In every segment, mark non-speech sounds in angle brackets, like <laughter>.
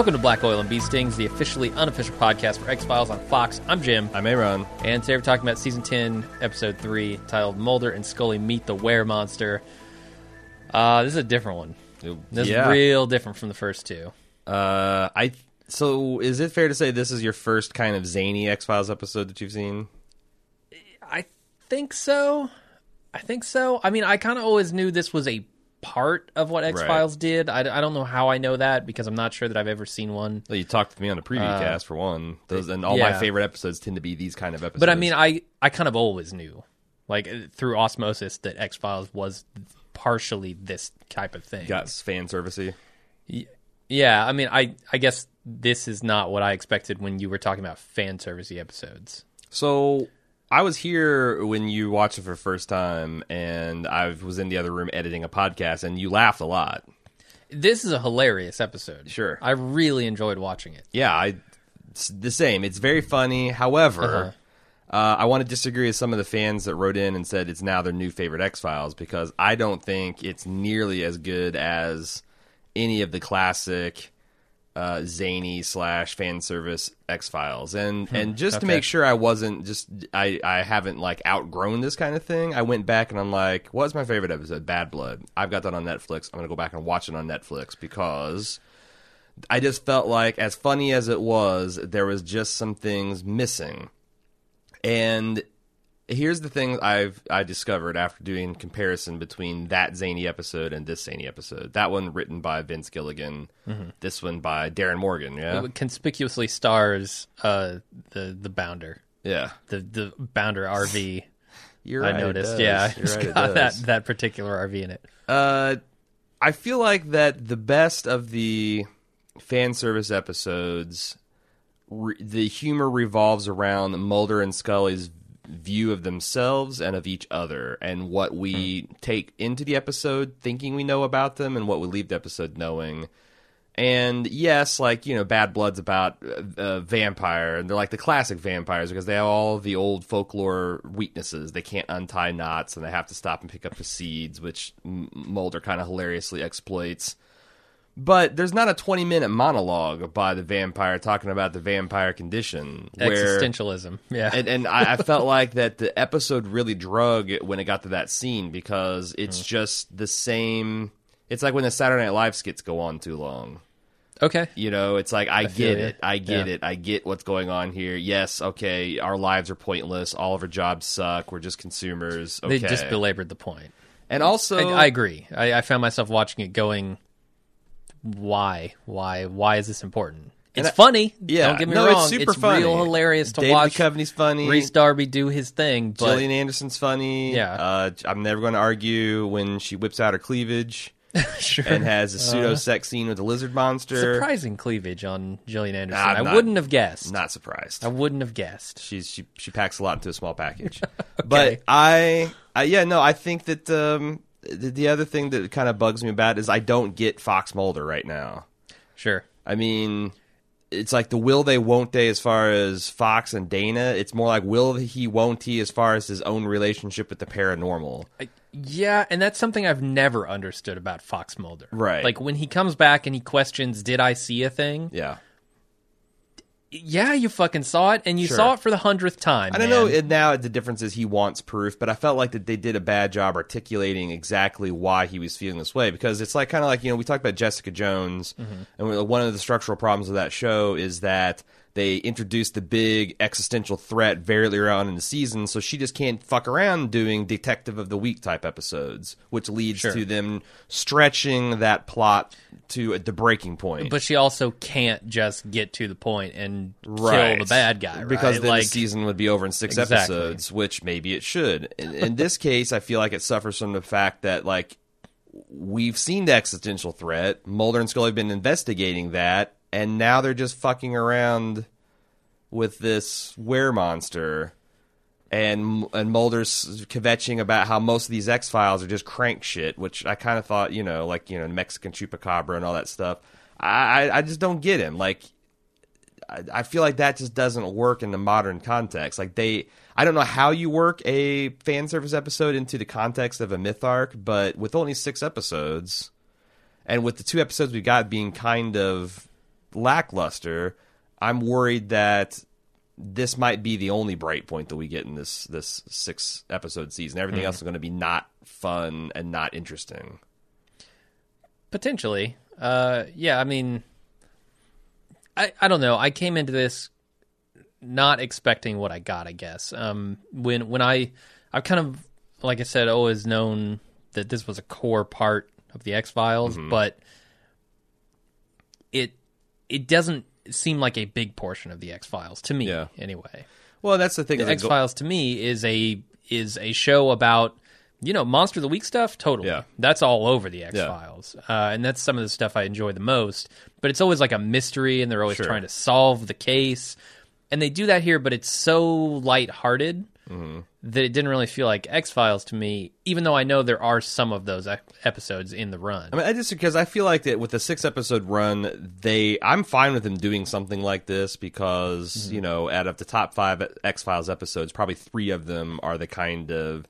Welcome to Black Oil and Bee Stings, the officially unofficial podcast for X Files on Fox. I'm Jim, I'm Aaron. and today we're talking about season 10, episode 3, titled Mulder and Scully Meet the Were Monster. Uh, this is a different one. This yeah. is real different from the first two. Uh, I. So, is it fair to say this is your first kind of zany X Files episode that you've seen? I think so. I think so. I mean, I kind of always knew this was a part of what X Files did. I, I don't know how I know that because I'm not sure that I've ever seen one. Well, you talked to me on the preview cast for one. Those and all Uh, yeah. my favorite episodes tend to be these kind of episodes. But I mean, I I kind of always knew, like uh, through osmosis, that X Files was partially this type of thing. got fan servicey. Yeah, I mean, I I guess this is not what I expected when you were talking about fan servicey episodes. So I was here when you watched it for the first time, and I was in the other room editing a podcast, and you laughed a lot. This is a hilarious episode. Sure. I really enjoyed watching it. Yeah, I it's the same. It's very funny. However, Uh-huh. uh, I want to disagree with some of the fans that wrote in and said it's now their new favorite X Files because I don't think it's nearly as good as any of the classic uh, zany slash fan service X Files. And and just to make sure I wasn't just I I haven't like outgrown this kind of thing, I went back and I'm like, what's my favorite episode? Bad Blood. I've got that on Netflix. I'm gonna go back and watch it on Netflix because. I just felt like, as funny as it was, there was just some things missing. And here's the thing I've I discovered after doing comparison between that zany episode and this zany episode. That one written by Vince Gilligan, this one by Darin Morgan. Yeah, It conspicuously stars uh, the the Bounder, yeah. the the Bounder RV. <laughs> You're I right, noticed. Yeah, You're it's right, got that that particular RV in it. Uh, I feel like that the best of the fan service episodes, the humor revolves around Mulder and Scully's view of themselves and of each other, and what we take into the episode thinking we know about them, and what we leave the episode knowing. And yes, like you know, Bad Blood's about uh, uh, vampire, and they're like the classic vampires because they have all the old folklore weaknesses. They can't untie knots, and they have to stop and pick up the seeds, which Mulder kind of hilariously exploits. But there's not a 20 minute monologue by the vampire talking about the vampire condition. Where, Existentialism. Yeah. and and I, I felt <laughs> like that the episode really drug when it got to that scene because it's mm. just the same. It's like when the Saturday Night Live skits go on too long. okay. You know, it's like I, feel get ya. it, I get Yeah. it, I get what's going on here. Yes, okay, our lives are pointless. All of our jobs suck. We're just consumers. Okay, They just belabored the point. and also I, I agree. I, I found myself watching it going, why? Why? Why is this important? It's I- funny. yeah, Don't get me no, wrong. it's super funny. real hilarious to David watch Duchovny's funny. Rhys Darby do his thing. But Gillian Anderson's funny. Yeah. uh, I'm never going to argue when she whips out her cleavage <laughs> sure. and has a pseudo sex scene with a lizard monster. surprising cleavage on Gillian Anderson. I'm I not- wouldn't have guessed. Not surprised. I wouldn't have guessed. She's she she packs a lot into a small package. <laughs> But I, I yeah no I think that um the, the other thing that kind of bugs me about is I don't get Fox Mulder right now. Sure. I mean, it's like the will they won't they as far as Fox and Dana. It's more like will he won't he as far as his own relationship with the paranormal. I- yeah, and that's something I've never understood about Fox Mulder. Right. Like when he comes back and he questions, "Did I see a thing?" Yeah. Yeah, you fucking saw it, and you Sure. saw it for the hundredth time. I don't man. know. And now the difference is he wants proof, but I felt like that they did a bad job articulating exactly why he was feeling this way. Because it's like kind of like you know we talked about Jessica Jones, mm-hmm. and one of the structural problems of that show is that they introduced the big existential threat very early on in the season, so she just can't fuck around doing Detective of the Week type episodes, which leads Sure. to them stretching that plot to the breaking point. But she also can't just get to the point and right. kill the bad guy, right? Because then like, the season would be over in six Exactly. episodes, which maybe it should. In, in this <laughs> case, I feel like it suffers from the fact that like we've seen the existential threat. Mulder and Scully have been investigating that, and now they're just fucking around with this were monster. And and Mulder's kvetching about how most of these X Files are just crank shit, which I kind of thought, you know, like you know, Mexican chupacabra and all that stuff. I I- just don't get him. Like I, I feel like that just doesn't work in the modern context. Like they, I don't know how you work a fan service episode into the context of a myth arc, but with only six episodes, and with the two episodes we got being kind of lackluster, I'm worried that this might be the only bright point that we get in this this six episode season. Everything else is going to be not fun and not interesting. Potentially. Uh, yeah, I mean, I, I don't know. I came into this not expecting what I got, I guess. Um, when, when I, I've kind of, like I said, always known that this was a core part of the X Files, but it, it doesn't seem like a big portion of the X Files to me, Yeah. anyway. Well, that's the thing. The X Files to me is a is a show about you know monster of the week stuff. Totally, Yeah. that's all over the X Files, uh, and that's some of the stuff I enjoy the most. But it's always like a mystery, and they're always Sure. trying to solve the case, and they do that here. But it's so lighthearted Mm-hmm. that it didn't really feel like X Files to me. Even though I know there are some of those episodes in the run. I mean, I just because I feel like that with the six episode run, they I'm fine with them doing something like this because Mm-hmm. you know, out of the top five X Files episodes, probably three of them are the kind of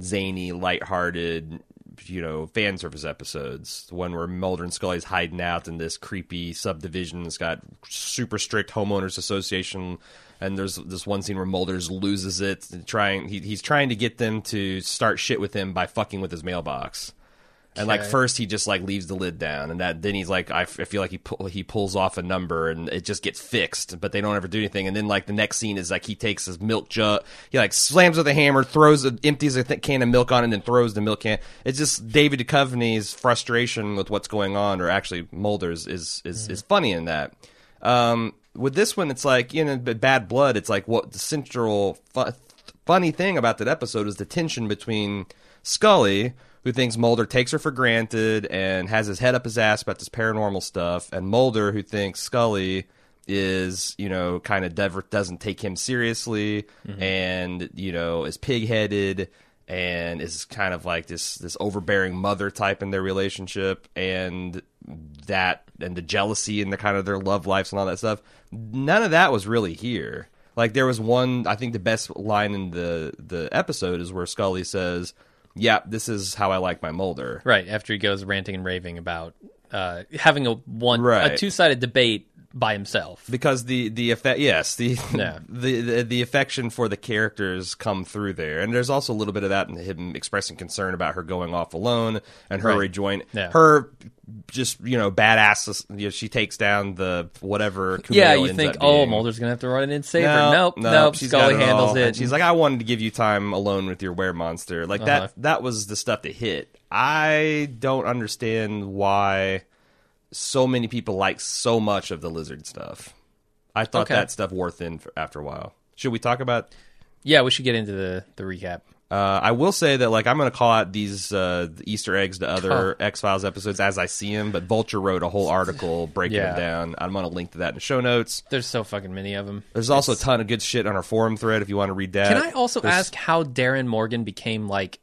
zany, lighthearted, you know, fan service episodes. The one where Mulder and Scully's hiding out in this creepy subdivision that's got super strict homeowners association. And there's this one scene where Mulder's loses it, trying he, he's trying to get them to start shit with him by fucking with his mailbox. And like first he just like leaves the lid down, and that then he's like I, f- I feel like he pull, he pulls off a number and it just gets fixed, but they don't ever do anything. And then like the next scene is like he takes his milk jug, he like slams with a hammer, throws a, empties a th- can of milk on, it, and then throws the milk can. It's just David Duchovny's frustration with what's going on, or actually Mulder's is is is funny in that. Um, with this one, it's like you know, Bad Blood. It's like what the central fu- funny thing about that episode is the tension between Scully, who thinks Mulder takes her for granted and has his head up his ass about this paranormal stuff, and Mulder, who thinks Scully is, you know, kind of dev- doesn't take him seriously mm-hmm. and, you know, is pig-headed and is kind of like this this overbearing mother type in their relationship and that and the jealousy and the kind of their love lives and all that stuff. None of that was really here. Like there was one I think the best line in the the episode is where Scully says, "Yeah, this is how I like my Mulder." Right after he goes ranting and raving about uh, having a one Right. a two sided debate by himself. because the the effect yes the, Yeah. <laughs> the the the affection for the characters come through there and there's also a little bit of that in him expressing concern about her going off alone and her Right. rejoin Yeah. her just you know badass you know, she takes down the whatever Yeah, you think, oh. Mulder's gonna have to run in and save No, her. Nope, no, nope. she's Scully it handles all. it. And she's like, I wanted to give you time alone with your were monster. Like Uh-huh. that. That was the stuff that hit. I don't understand why so many people like so much of the lizard stuff. I thought Okay. that stuff wore thin for, after a while. Should we talk about? yeah, we should get into the the recap. Uh, I will say that like I'm going to call out these uh, Easter eggs to other X Files episodes as I see them. But Vulture wrote a whole article <laughs> breaking Yeah. them down. I'm going to link to that in the show notes. There's so fucking many of them. There's also a ton of good shit on our forum thread if you want to read that. Can I also There's- ask how Darin Morgan became like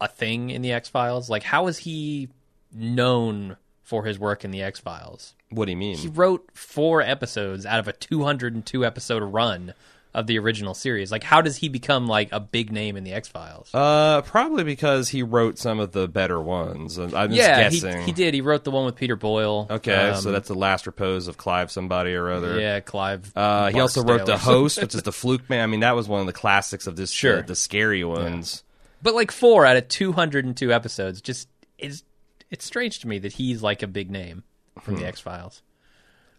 a thing in the X Files? Like, how is he known for his work in the X Files? What do you mean? He wrote four episodes out of a 202 episode run of the original series. Like, how does he become like a big name in the X Files? Uh, probably because he wrote some of the better ones. I'm just yeah, he, guessing. he did. He wrote the one with Peter Boyle. Okay, so Um, that's the last repose of Clive somebody or other. yeah, Clive. Uh, he also wrote the host, which is the fluke man. I mean, that was one of the classics of this. Sure. uh, the scary ones. But like four out of 202 episodes, just is it's strange to me that he's like a big name from Hmm. the X Files.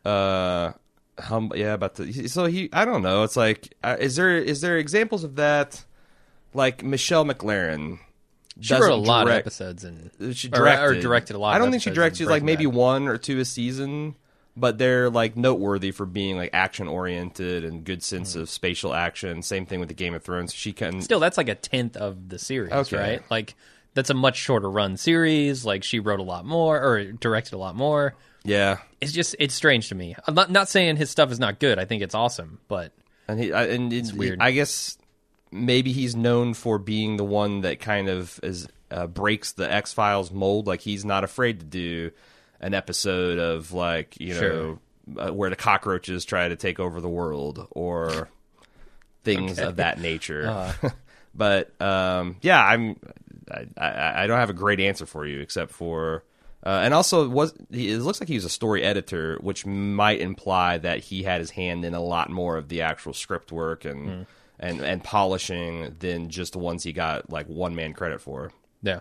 Uh, hum, yeah, about the. So he, I don't know. It's like, uh, is there is there examples of that? Like Michelle MacLaren. She wrote a lot direct- of episodes and she directed or, directed a lot. I don't think she directed. She's like maybe Bad. one or two a season, but they're like noteworthy for being like action oriented and good sense Hmm. of spatial action. Same thing with the Game of Thrones. She can Still, that's like a tenth of the series, Okay. right? Like that's a much shorter run series. Like she wrote a lot more or directed a lot more. yeah. It's just it's strange to me. I'm not not saying his stuff is not good. I think it's awesome, but And he I, and it's weird. I guess maybe he's known for being the one that kind of is uh, breaks the X Files mold. Like he's not afraid to do an episode of like you Sure. know uh, where the cockroaches try to take over the world or things Okay. of that nature. Uh. <laughs> but um, yeah, I'm I, I, I don't have a great answer for you except for Uh, and also, it was it looks like he was a story editor, which might imply that he had his hand in a lot more of the actual script work and Hmm. and and polishing than just the ones he got like one man credit for. Yeah.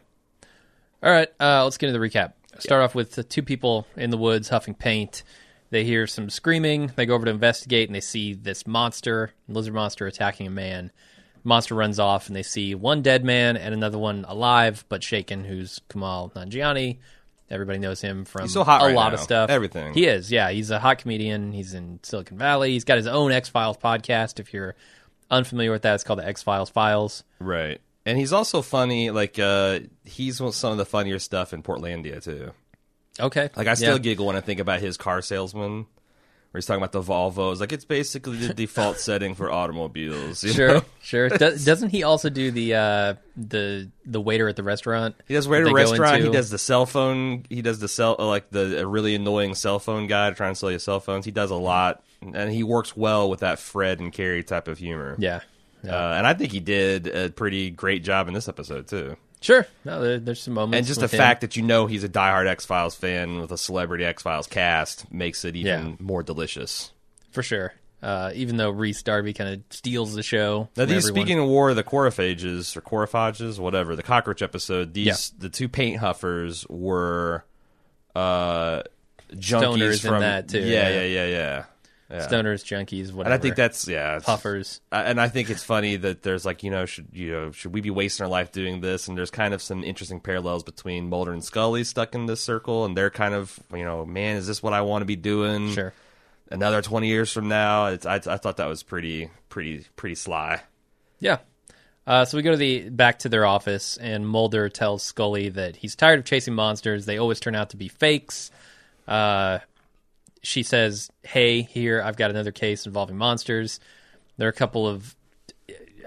All right, uh, let's get into the recap. Start off with the two people in the woods huffing paint. They hear some screaming. They go over to investigate, and they see this monster, lizard monster, attacking a man. Monster runs off, and they see one dead man and another one alive but shaken, who's Kumail Nanjiani. Everybody knows him from so hot a right lot now. of stuff. Everything. He is, yeah. He's a hot comedian. He's in Silicon Valley. He's got his own X Files podcast. If you're unfamiliar with that, it's called the X Files Files. Right. And he's also funny. Like uh, he's some of the funnier stuff in Portlandia too. Okay. Like I still Yeah. giggle when I think about his car salesman, where he's talking about the Volvos. Like it's basically the default <laughs> setting for automobiles. Sure, know? sure. Do, <laughs> doesn't he also do the uh, the the waiter at the restaurant? He does wait at restaurant. He does the cell phone. He does the cell uh, like the a really annoying cell phone guy trying to sell you cell phones. He does a lot, and he works well with that Fred and Carrie type of humor. Yeah, Uh, and I think he did a pretty great job in this episode too. Sure. No, there, there's some moments, And just the him. fact that you know he's a diehard X Files fan with a celebrity X Files cast makes it even Yeah. more delicious. for sure. Uh, even though Rhys Darby kind of steals the show. Now, these everyone. speaking of War of the Coprophages or Coprophages, whatever the cockroach episode, these the two paint huffers were uh junkies Stoners in from that, too, Yeah, yeah. yeah, yeah, yeah. stoners, junkies, whatever. And I think that's yeah, it's- puffers. I- and I think it's funny that there's like you know should you know should we be wasting our life doing this? And there's kind of some interesting parallels between Mulder and Scully stuck in this circle, and they're kind of you know man, is this what I want to be doing? Sure. Another twenty years from now, it's, I I thought that was pretty pretty pretty sly. Yeah. Uh, so we go to the back to their office, and Mulder tells Scully that he's tired of chasing monsters. They always turn out to be fakes. Uh, she says, "Hey, here I've got another case involving monsters." There are a couple of,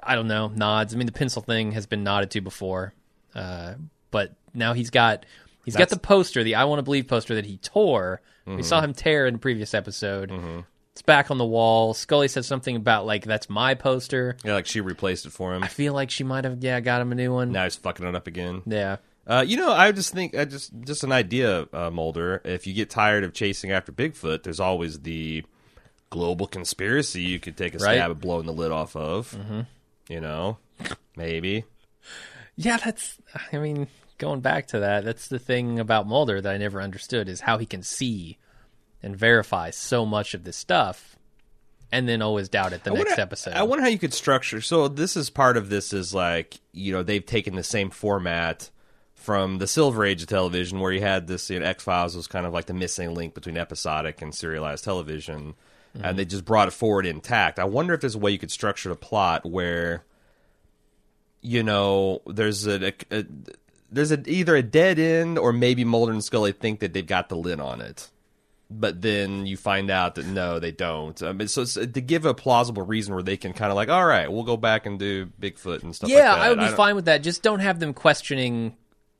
I don't know, nods. I mean, the pencil thing has been nodded to before, uh, but now he's got he's got the poster, the "I Want to Believe" poster that he tore. We saw him tear in the previous episode. It's back on the wall. Scully said something about like that's my poster. Yeah, like she replaced it for him. I feel like she might have yeah got him a new one. Now he's fucking it up again. Yeah. Uh, you know, I just think I just just an idea, uh, Mulder. If you get tired of chasing after Bigfoot, there's always the global conspiracy you could take a Right. stab at blowing the lid off of. Mm-hmm. You know, maybe. Yeah, that's I mean, going back to that, that's the thing about Mulder that I never understood is how he can see and verify so much of this stuff and then always doubt it the I next wonder- episode. I wonder how you could structure. So this is part of this is like you know they've taken the same format from the Silver Age of television, where you had this you know, X Files was kind of like the missing link between episodic and serialized television, and mm-hmm. they just brought it forward intact. I wonder if there's a way you could structure the plot where you know there's a, a, a there's a, either a dead end or maybe Mulder and Scully think that they've got the lid on it but then you find out that no, they don't. I mean, so to give a plausible reason where they can kind of like, all right, we'll go back and do Bigfoot and stuff. yeah, like that. I would be don't- fine with that. Just don't have them questioning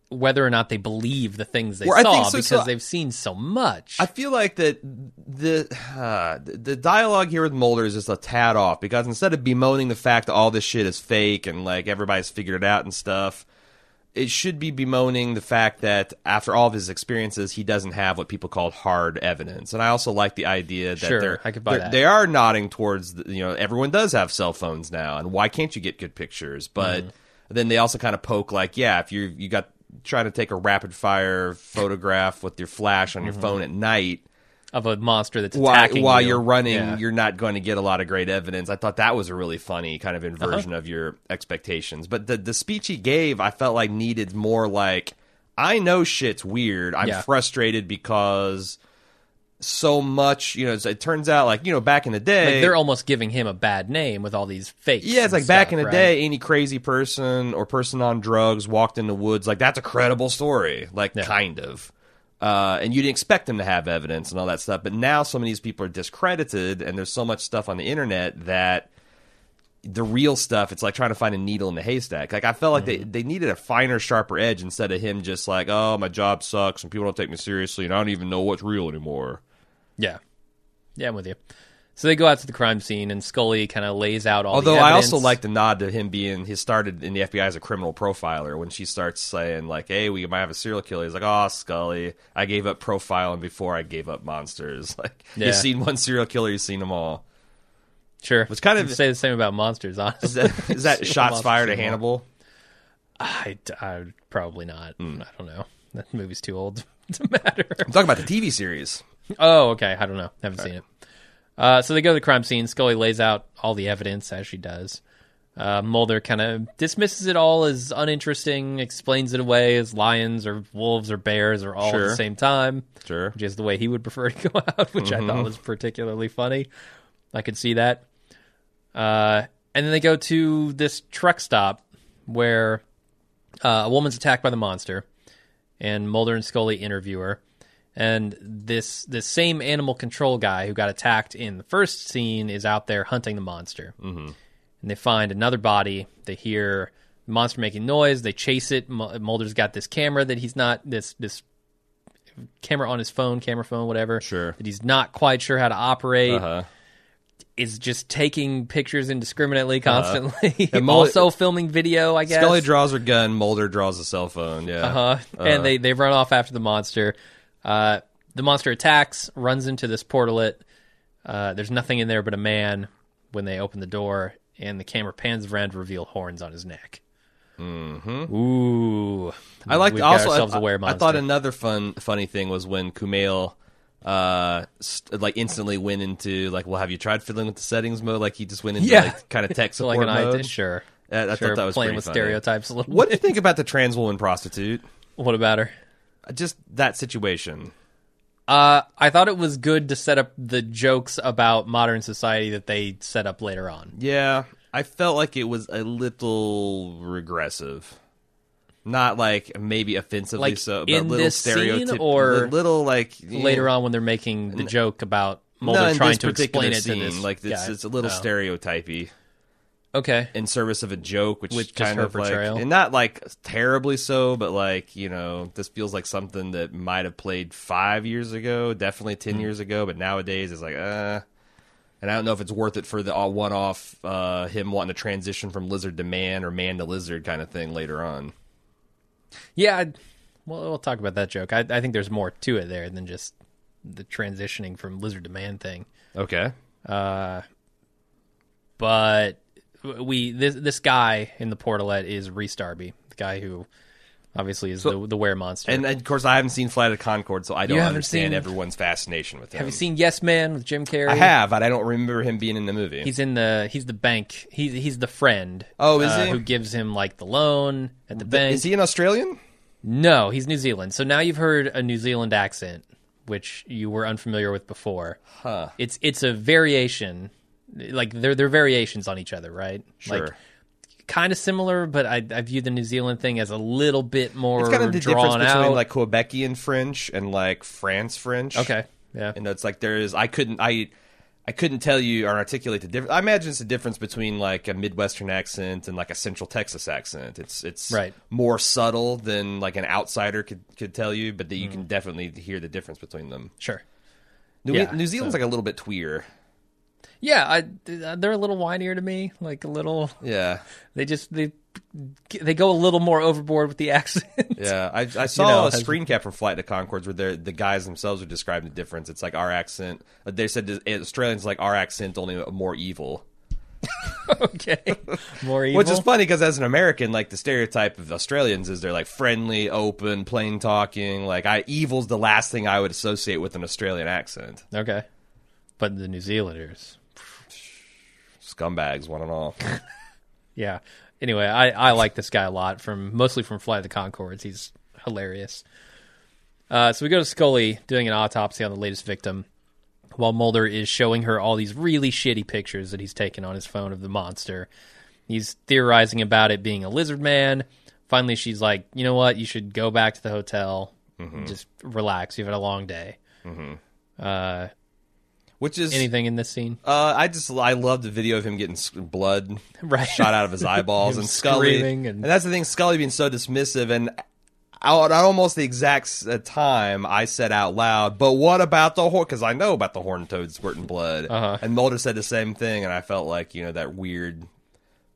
whether or not they believe the things they Well, saw so, because so- they've seen so much. I feel like that the uh, the dialogue here with Mulder is just a tad off because instead of bemoaning the fact that all this shit is fake and like everybody's figured it out and stuff, it should be bemoaning the fact that after all of his experiences, he doesn't have what people call hard evidence. And I also like the idea that Sure, they're, I could buy they're- that. they are nodding towards the, you know everyone does have cell phones now, and why can't you get good pictures? But Mm-hmm. then they also kind of poke like, yeah, if you you got trying to take a rapid fire photograph with your flash on your phone at night of a monster that's while, attacking while you. you're running, Yeah. you're not going to get a lot of great evidence. I thought that was a really funny kind of inversion Uh-huh. of your expectations. But the the speech he gave, I felt like needed more like I know shit's weird. I'm Yeah. frustrated because so much, you know, it turns out like, you know, back in the day Like they're almost giving him a bad name with all these fakes. yeah, it's like back stuff, in the right? day, any crazy person or person on drugs walked in the woods, like that's a credible story, like Yeah. kind of. Uh, and you didn't expect them to have evidence and all that stuff. But now some of these people are discredited, and there's so much stuff on the internet that the real stuff, it's like trying to find a needle in the haystack. Like I felt like Mm-hmm. they, they needed a finer, sharper edge instead of him just like, oh, my job sucks and people don't take me seriously and I don't even know what's real anymore. Yeah. Yeah, I'm with you. So they go out to the crime scene, and Scully kind of lays out all. Although I also like the nod to him being he started in the FBI as a criminal profiler when she starts saying like, "Hey, we might have a serial killer." He's like, "Oh, Scully, I gave up profiling before I gave up monsters." <laughs> Like Yeah. you've seen one serial killer, you've seen them all. sure. It's kind of- say the same about monsters. Honestly, Is that, <laughs> is that shots fired at seen them all. Hannibal? I, I probably not. Hmm. I don't know. That movie's too old <laughs> to matter. I'm talking about the TV series. Oh, okay. I don't know. Haven't seen it. Uh, so they go to the crime scene. Scully lays out all the evidence as she does. Uh, Mulder kind of dismisses it all as uninteresting, explains it away as lions or wolves or bears or all at the same time, Sure. which is the way he would prefer to go <laughs> out, which I Mm-hmm. thought was particularly funny. I could see that. Uh, and then they go to this truck stop where uh, a woman's attacked by the monster, and Mulder and Scully interview her. And this this same animal control guy who got attacked in the first scene is out there hunting the monster. Mm-hmm. And they find another body. They hear the monster making noise. They chase it. Mu- Mulder's got this camera that he's not this this camera on his phone, camera phone, whatever. Sure. That he's not quite sure how to operate. Uh-huh. Is just taking pictures indiscriminately, constantly. And <laughs> Mul- also filming video. I guess. Scully draws her gun. Mulder draws a cell phone. Yeah. Uh-huh. And they, they run off after the monster. Uh, the monster attacks, runs into this portalet. Uh, there's nothing in there but a man when they open the door, and the camera pans around to reveal horns on his neck. Mm-hmm. Ooh. I like also. I, a I- were I thought another fun, funny thing was when Kumail, uh, st- like instantly went into like, well, have you tried fiddling with the settings mode? Like he just went into Yeah. like kind of <laughs> tech support like an mode. idea. Sure. I, I sure. thought that was playing with funny. stereotypes a little What do you think about the trans woman prostitute? What about her? Just that situation. Uh, I thought it was good to set up the jokes about modern society that they set up later on. Yeah, I felt like it was a little regressive. Not like maybe offensively Like, so, but in little this scene, or li- little like Later on, when they're making the joke about no, Mulder trying to explain it scene, to this like it's, it's a little Oh. stereotypy Okay. in service of a joke, which With kind of like, portrayal? and not like terribly so, but like you know, this feels like something that might have played five years ago, definitely Hmm. ten years ago, but nowadays it's like, uh. And I don't know if it's worth it for the uh, one-off uh, him wanting to transition from lizard to man or man to lizard kind of thing later on. Yeah, I'd, well, we'll talk about that joke. I, I think there's more to it there than just the transitioning from lizard to man thing. Okay. Uh, But we this this guy in the portalet is Rhys Darby, the guy who obviously is the the were monster. And, and of course, I haven't seen Flight of Conchord, so I don't understand seen- everyone's fascination with him. have you seen Yes Man with Jim Carrey? I have, but I don't remember him being in the movie. He's in the he's the bank. He's he's the friend. Oh, is uh, he? Who gives him like the loan at the bank? Is he an Australian? No, he's New Zealand. So now you've heard a New Zealand accent, which you were unfamiliar with before. Huh. It's it's a variation, like they're they're variations on each other, right? Sure. Like kind of similar, but I, I view the New Zealand thing as a little bit more it's kind of the difference between out. like Quebecian French and like France French. okay, yeah, and it's like there is. I couldn't. I. I couldn't tell you or articulate the difference. I imagine it's a difference between like a Midwestern accent and like a Central Texas accent. It's it's Right. more subtle than like an outsider could could tell you, but that Mm. you can definitely hear the difference between them. sure. New, Yeah, New Zealand's like a little bit tweer. Yeah, I, they're a little whinier to me, like a little. Yeah, They just they they go a little more overboard with the <laughs> accent. yeah. I, I saw know, a screen cap from Flight to Conchords where the guys themselves are describing the difference. It's like our accent. uh, They said Australians like our accent, only more evil. <laughs> okay, more evil. Which is funny because as an American, like the stereotype of Australians is they're like friendly, open, plain talking. Like I, evil's the last thing I would associate with an Australian accent. okay, but the New Zealanders, Scumbags, one and all. <laughs> yeah. Anyway, I, I like this guy a lot from mostly from Flight of the Conchords. He's hilarious. Uh, so we go to Scully doing an autopsy on the latest victim, while Mulder is showing her all these really shitty pictures that he's taken on his phone of the monster. He's theorizing about it being a lizard man. Finally, she's like, "You know what? You should go back to the hotel. and Just relax. You've had a long day." Uh, Which is anything in this scene? Uh, I just I love the video of him getting blood <laughs> Right. shot out of his <laughs> eyeballs and Scully. screaming and- and that's the thing, Scully being so dismissive and. at almost the exact uh, time, I said out loud, "But what about the horn?" Because I know about the horned toad squirting blood, Uh-huh. and Mulder said the same thing, and I felt like you know that weird,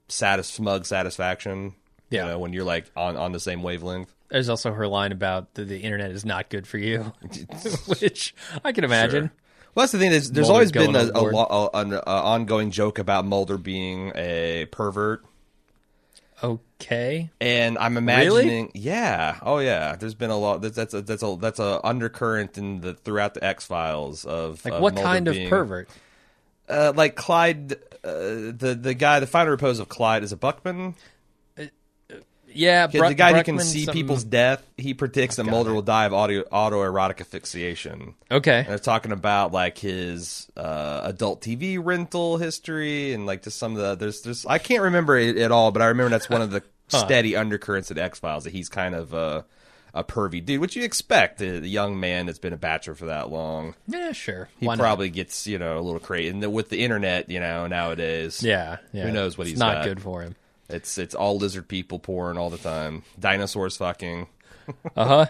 satis- smug satisfaction. Yeah. you know, when you're like on on the same wavelength. There's also her line about the, the internet is not good for you, <laughs> which I can imagine. Well, that's the thing. Is there's Mulder's always been a, a, a, an ongoing joke about Mulder being a pervert. Okay. And I'm imagining, yeah, oh yeah. There's been a lot. That's that's a, that's a that's a undercurrent in the throughout the X Files of Like of what Mulder kind of pervert? Uh, like Clyde, uh, the the guy, the final repose of Clyde is a Bruckman. Yeah, the guy who can see something- people's death. He predicts that Mulder it. will die of auto autoerotic asphyxiation. Okay. And they're talking about like his uh, adult TV rental history and like just some of the there's there's I can't remember it at all, but I remember that's one of the <laughs> steady undercurrents at X Files that he's kind of uh, a pervy dude, which you expect a young man that's been a bachelor for that long. Yeah, sure. He probably gets you know a little crazy, and with the internet, you know nowadays, Yeah, yeah. Who knows what it's he's not got. good for him. It's it's all lizard people porn all the time, dinosaurs fucking, <laughs> Uh huh.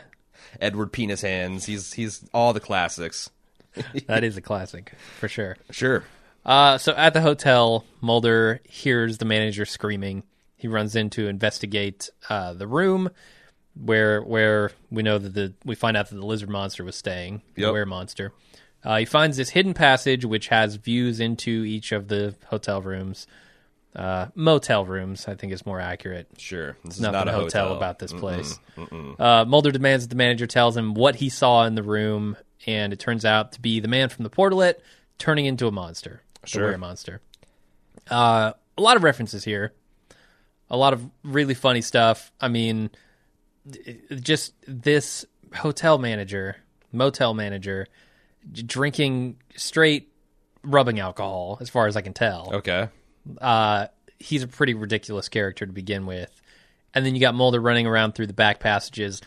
Edward penis hands. He's he's all the classics. <laughs> that is a classic for sure. Sure. Uh, so at the hotel, Mulder hears the manager screaming. He runs in to investigate uh, the room where where we know that the we find out that the lizard monster was staying, the Yep. were monster. Uh, he finds this hidden passage which has views into each of the hotel rooms, uh, motel rooms. I think is more accurate. Sure. This is Nothing not a hotel, hotel about this place. Uh, Mulder demands that the manager tells him what he saw in the room, and it turns out to be the man from the portalet turning into a monster, Sure. were monster. Uh, a lot of references here, a lot of really funny stuff. I mean, just this hotel manager, motel manager, drinking straight rubbing alcohol, as far as I can tell Okay. Uh, he's a pretty ridiculous character to begin with. And then you got Mulder running around through the back passages,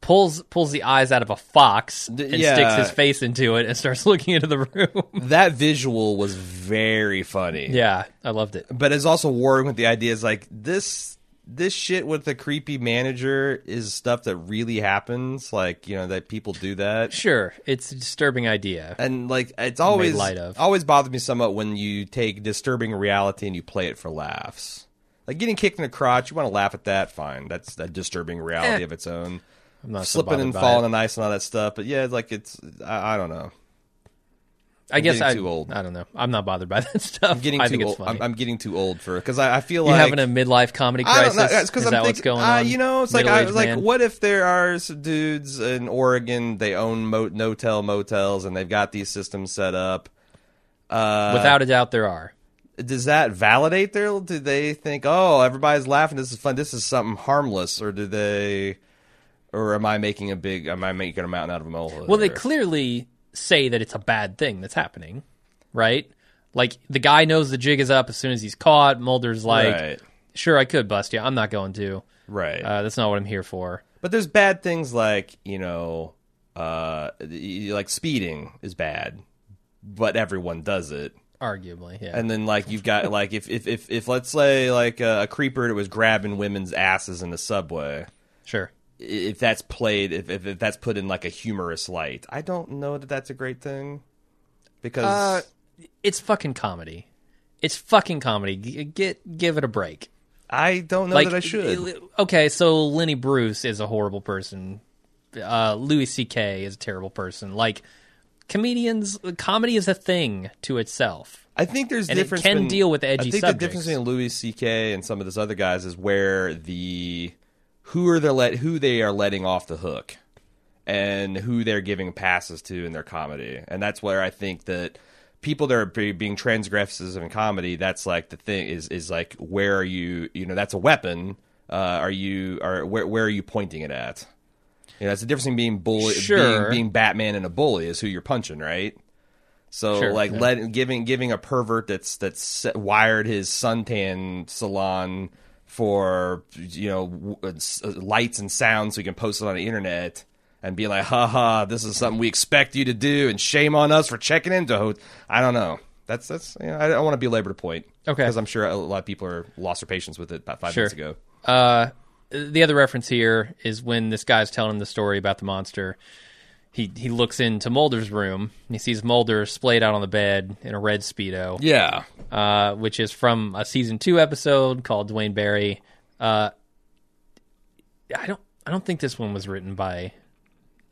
pulls pulls the eyes out of a fox and yeah. sticks his face into it and starts <laughs> looking into the room. That visual was very funny. yeah, I loved it. But it's also warring with the ideas like this this shit with the creepy manager is stuff that really happens, like, you know, that people do that. Sure, it's a disturbing idea. And like it's always light of. always bothered me somewhat when you take disturbing reality and you play it for laughs. Like getting kicked in the crotch, you want to laugh at that, fine. That's a disturbing reality Eh. of its own. I'm not so Slipping and falling on ice and all that stuff. But yeah, like it's I, I don't know. I guess I'm too old. I don't know. I'm not bothered by <laughs> that stuff. I'm getting I too old. I'm, I'm getting too old for because I, I feel you like having a midlife comedy I crisis? don't know. Because Is I'm that thinking, what's going uh, on? you know, it's like I was like, what if there are some dudes in Oregon? They own mo- no-tell motels, and they've got these systems set up. Uh, Without a doubt, there are. does that validate their? Do they think, oh, everybody's laughing? This is fun. This is something harmless, or do they? Or am I making a big? Am I making a mountain out of a molehill? Well, they clearly say that it's a bad thing that's happening, right? Like the guy knows the jig is up as soon as he's caught. Mulder's like, right, "Sure, I could bust you. I'm not going to. right. Uh, that's not what I'm here for." But there's bad things like you know, uh, like speeding is bad, but everyone does it. Arguably, yeah. And then like you've got like if if if, if let's say like a, a creeper that was grabbing women's asses in the subway, sure. If that's played, if, if if that's put in like a humorous light, I don't know that that's a great thing because Uh, it's fucking comedy. It's fucking comedy. G- get give it a break. I don't know like that I should. Okay, so Lenny Bruce is a horrible person. Uh, Louis C.K. is a terrible person. Like comedians, comedy is a thing to itself. I think there's And it difference can between- deal with edgy I think the difference between Louis C.K. and some of those other guys is where the who are they let who they are letting off the hook, and who they're giving passes to in their comedy, and that's where I think that people that are be, being transgressive in comedy, that's like the thing is is like where are you? You know, that's a weapon. Uh, are you are where where are you pointing it at? You know, it's the difference between being bully, Sure. being, being Batman and a bully is who you're punching, right? So Sure, like yeah. let giving giving a pervert that's that's wired his suntan salon for you know uh, uh, lights and sounds so he can post it on the internet and be like, "Ha ha, this is something we expect you to do, and shame on us for checking into." Ho-. I don't know. That's that's. You know, I don't want to belabor the point. Okay. Because I'm sure a lot of people are lost their patience with it about five Sure. minutes ago. Uh, the other reference here is when this guy's telling him the story about the monster. He he looks into Mulder's room. And he sees Mulder splayed out on the bed in a red speedo, Yeah. uh, which is from a season two episode called Duane Barry. Uh, I don't I don't think this one was written by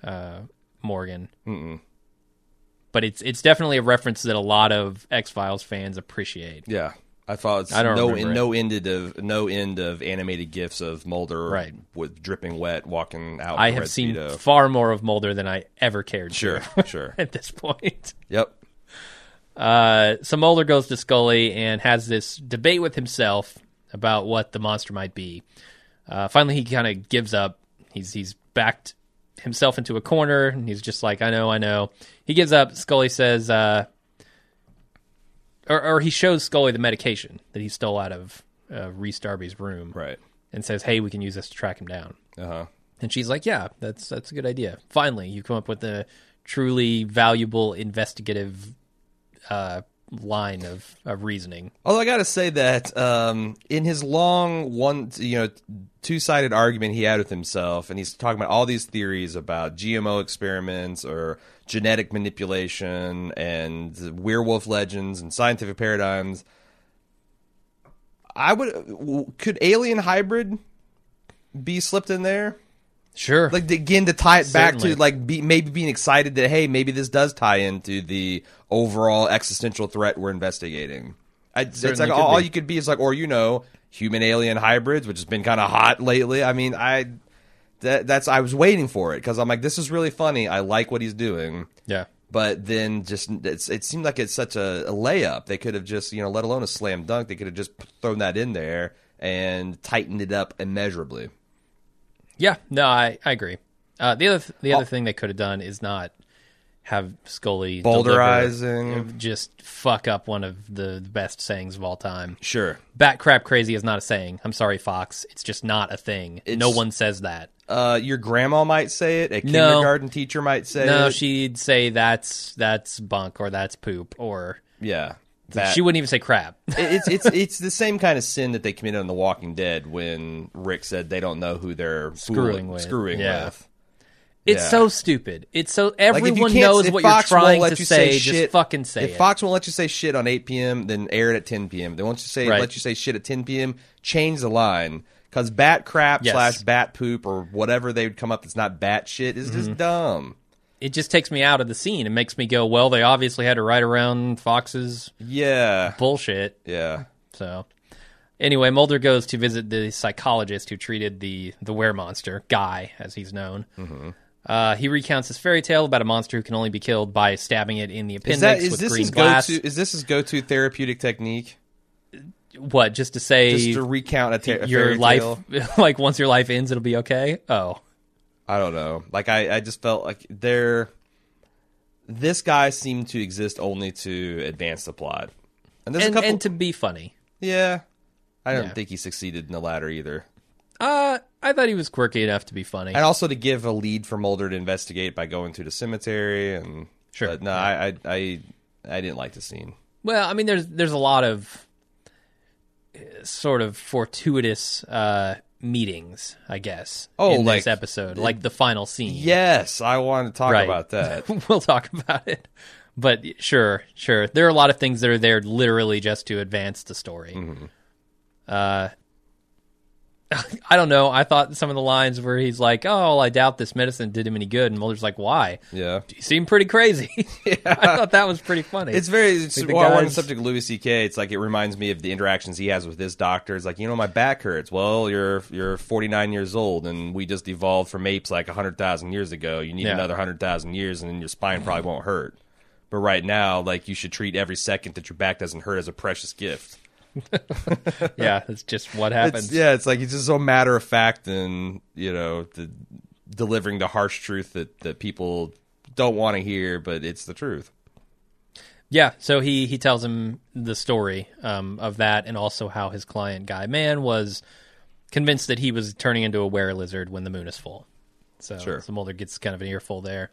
uh, Morgan, Mm-mm. but it's it's definitely a reference that a lot of X Files fans appreciate. Yeah. I thought it's I don't no it. no end of no end of animated gifs of Mulder Right. with dripping wet walking out. I have seen Speedo. far more of Mulder than I ever cared. to Sure, <laughs> sure. at this point. Yep. Uh, so Mulder goes to Scully and has this debate with himself about what the monster might be. Uh, finally, he kind of gives up. He's he's backed himself into a corner, and he's just like, "I know, I know." He gives up. Scully says, uh, or, or he shows Scully the medication that he stole out of uh, Rhys Darby's room, Right. and says, "Hey, we can use this to track him down." Uh huh. And she's like, "Yeah, that's that's a good idea. Finally, you come up with a truly valuable investigative uh, line of, of reasoning." Although I got to say that um, in his long one, you know, two-sided argument he had with himself, and he's talking about all these theories about GMO experiments or genetic manipulation and werewolf legends and scientific paradigms. I would could alien hybrid be slipped in there? Sure. like again to tie it back Certainly. to like be, maybe being excited that hey maybe this does tie into the overall existential threat we're investigating I, it's like all be. you could be is like or you know human alien hybrids which has been kind of hot lately i mean i that, that's i was waiting for it because i'm like this is really funny i like what he's doing yeah. but then just it's, it seemed like it's such a, a layup they could have just you know let alone a slam dunk they could have just thrown that in there and tightened it up immeasurably Yeah. No, I, I agree. Uh, the other th- the other Oh. thing they could have done is not have Scully Bowdlerizing. just fuck up one of the best sayings of all time. sure Bat crap crazy is not a saying. I'm sorry, Fox. It's just not a thing. no one says that. Uh, your grandma might say it. A No. kindergarten teacher might say No, it. she'd say that's that's bunk or that's poop or yeah. That- she wouldn't even say crap. <laughs> it's it's it's the same kind of sin that they committed on The Walking Dead when Rick said they don't know who they're Screwing fooling- with. Screwing Yeah. with. It's Yeah. so stupid. It's so Like, if everyone can't- knows what Fox you're trying to you say. shit- just fucking say if it. Fox won't let you say shit on 8 p.m., then air it at 10 p.m. They won't you say Right. let you say shit at 10 p.m. Change the line because bat crap Yes. slash bat poop or whatever they would come up that's not bat shit is Mm-hmm. just dumb. it just takes me out of the scene. It makes me go, well, they obviously had to ride around Fox's Yeah, bullshit. yeah. So anyway, Mulder goes to visit the psychologist who treated the the were monster, Guy, as he's known. Mm-hmm. Uh, he recounts his fairy tale about a monster who can only be killed by stabbing it in the appendix Is that is with this green glass. Is this his go to therapeutic technique? What? Just to say Just to recount a, ta- a your life, <laughs> like once your life ends, it'll be okay. Oh, I don't know. Like I, I just felt like there. This guy seemed to exist only to advance the plot, and there's and, a couple. and to be funny. yeah, I don't Yeah. think he succeeded in the latter either. Uh, I thought he was quirky enough to be funny. And also to give a lead for Mulder to investigate by going to the cemetery and. Sure. But no, I, I, I, I didn't like the scene. Well, I mean, there's there's a lot of sort of fortuitous uh, meetings, I guess. Oh, in like- this episode, like the final scene. Yes, I want to talk Right. about that. <laughs> we'll talk about it. But sure, sure, there are a lot of things that are there literally just to advance the story. Mm-hmm. Uh, <laughs> I don't know. I thought some of the lines where he's like, "Oh, well, I doubt this medicine did him any good," and Mulder's like, "Why? yeah. <laughs> You seem pretty crazy." <laughs> I thought that was pretty funny. It's very. It's, Like the well, on the subject of Louis C.K., it's like it reminds me of the interactions he has with his doctor. It's like you know my back hurts. Well, you're you're 49 years old, and we just evolved from apes like hundred thousand years ago. You need Yeah. another hundred thousand years, and then your spine probably won't hurt. But right now, like you should treat every second that your back doesn't hurt as a precious gift. <laughs> yeah, that's just what It's, happens. yeah, it's like it's just so matter of fact and you know the delivering the harsh truth that that people don't want to hear, but it's the truth. Yeah, so he he tells him the story um, of that, and also how his client Guy Mann was convinced that he was turning into a were lizard when the moon is full. So, Sure. so Mulder gets kind of an earful there.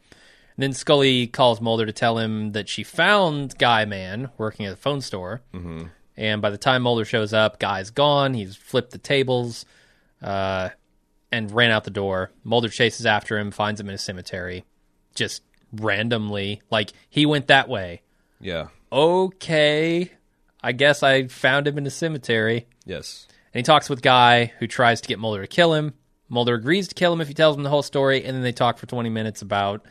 And then Scully calls Mulder to tell him that she found Guy Mann working at a phone store. Mm-hmm. And by the time Mulder shows up, Guy's gone. He's flipped the tables. Uh, and ran out the door. Mulder chases after him, finds him in a cemetery, just randomly. Like he went that way. Yeah. Okay, I guess I found him in a cemetery. Yes. And he talks with Guy, who tries to get Mulder to kill him. Mulder agrees to kill him if he tells him the whole story, and then they talk for 20 minutes about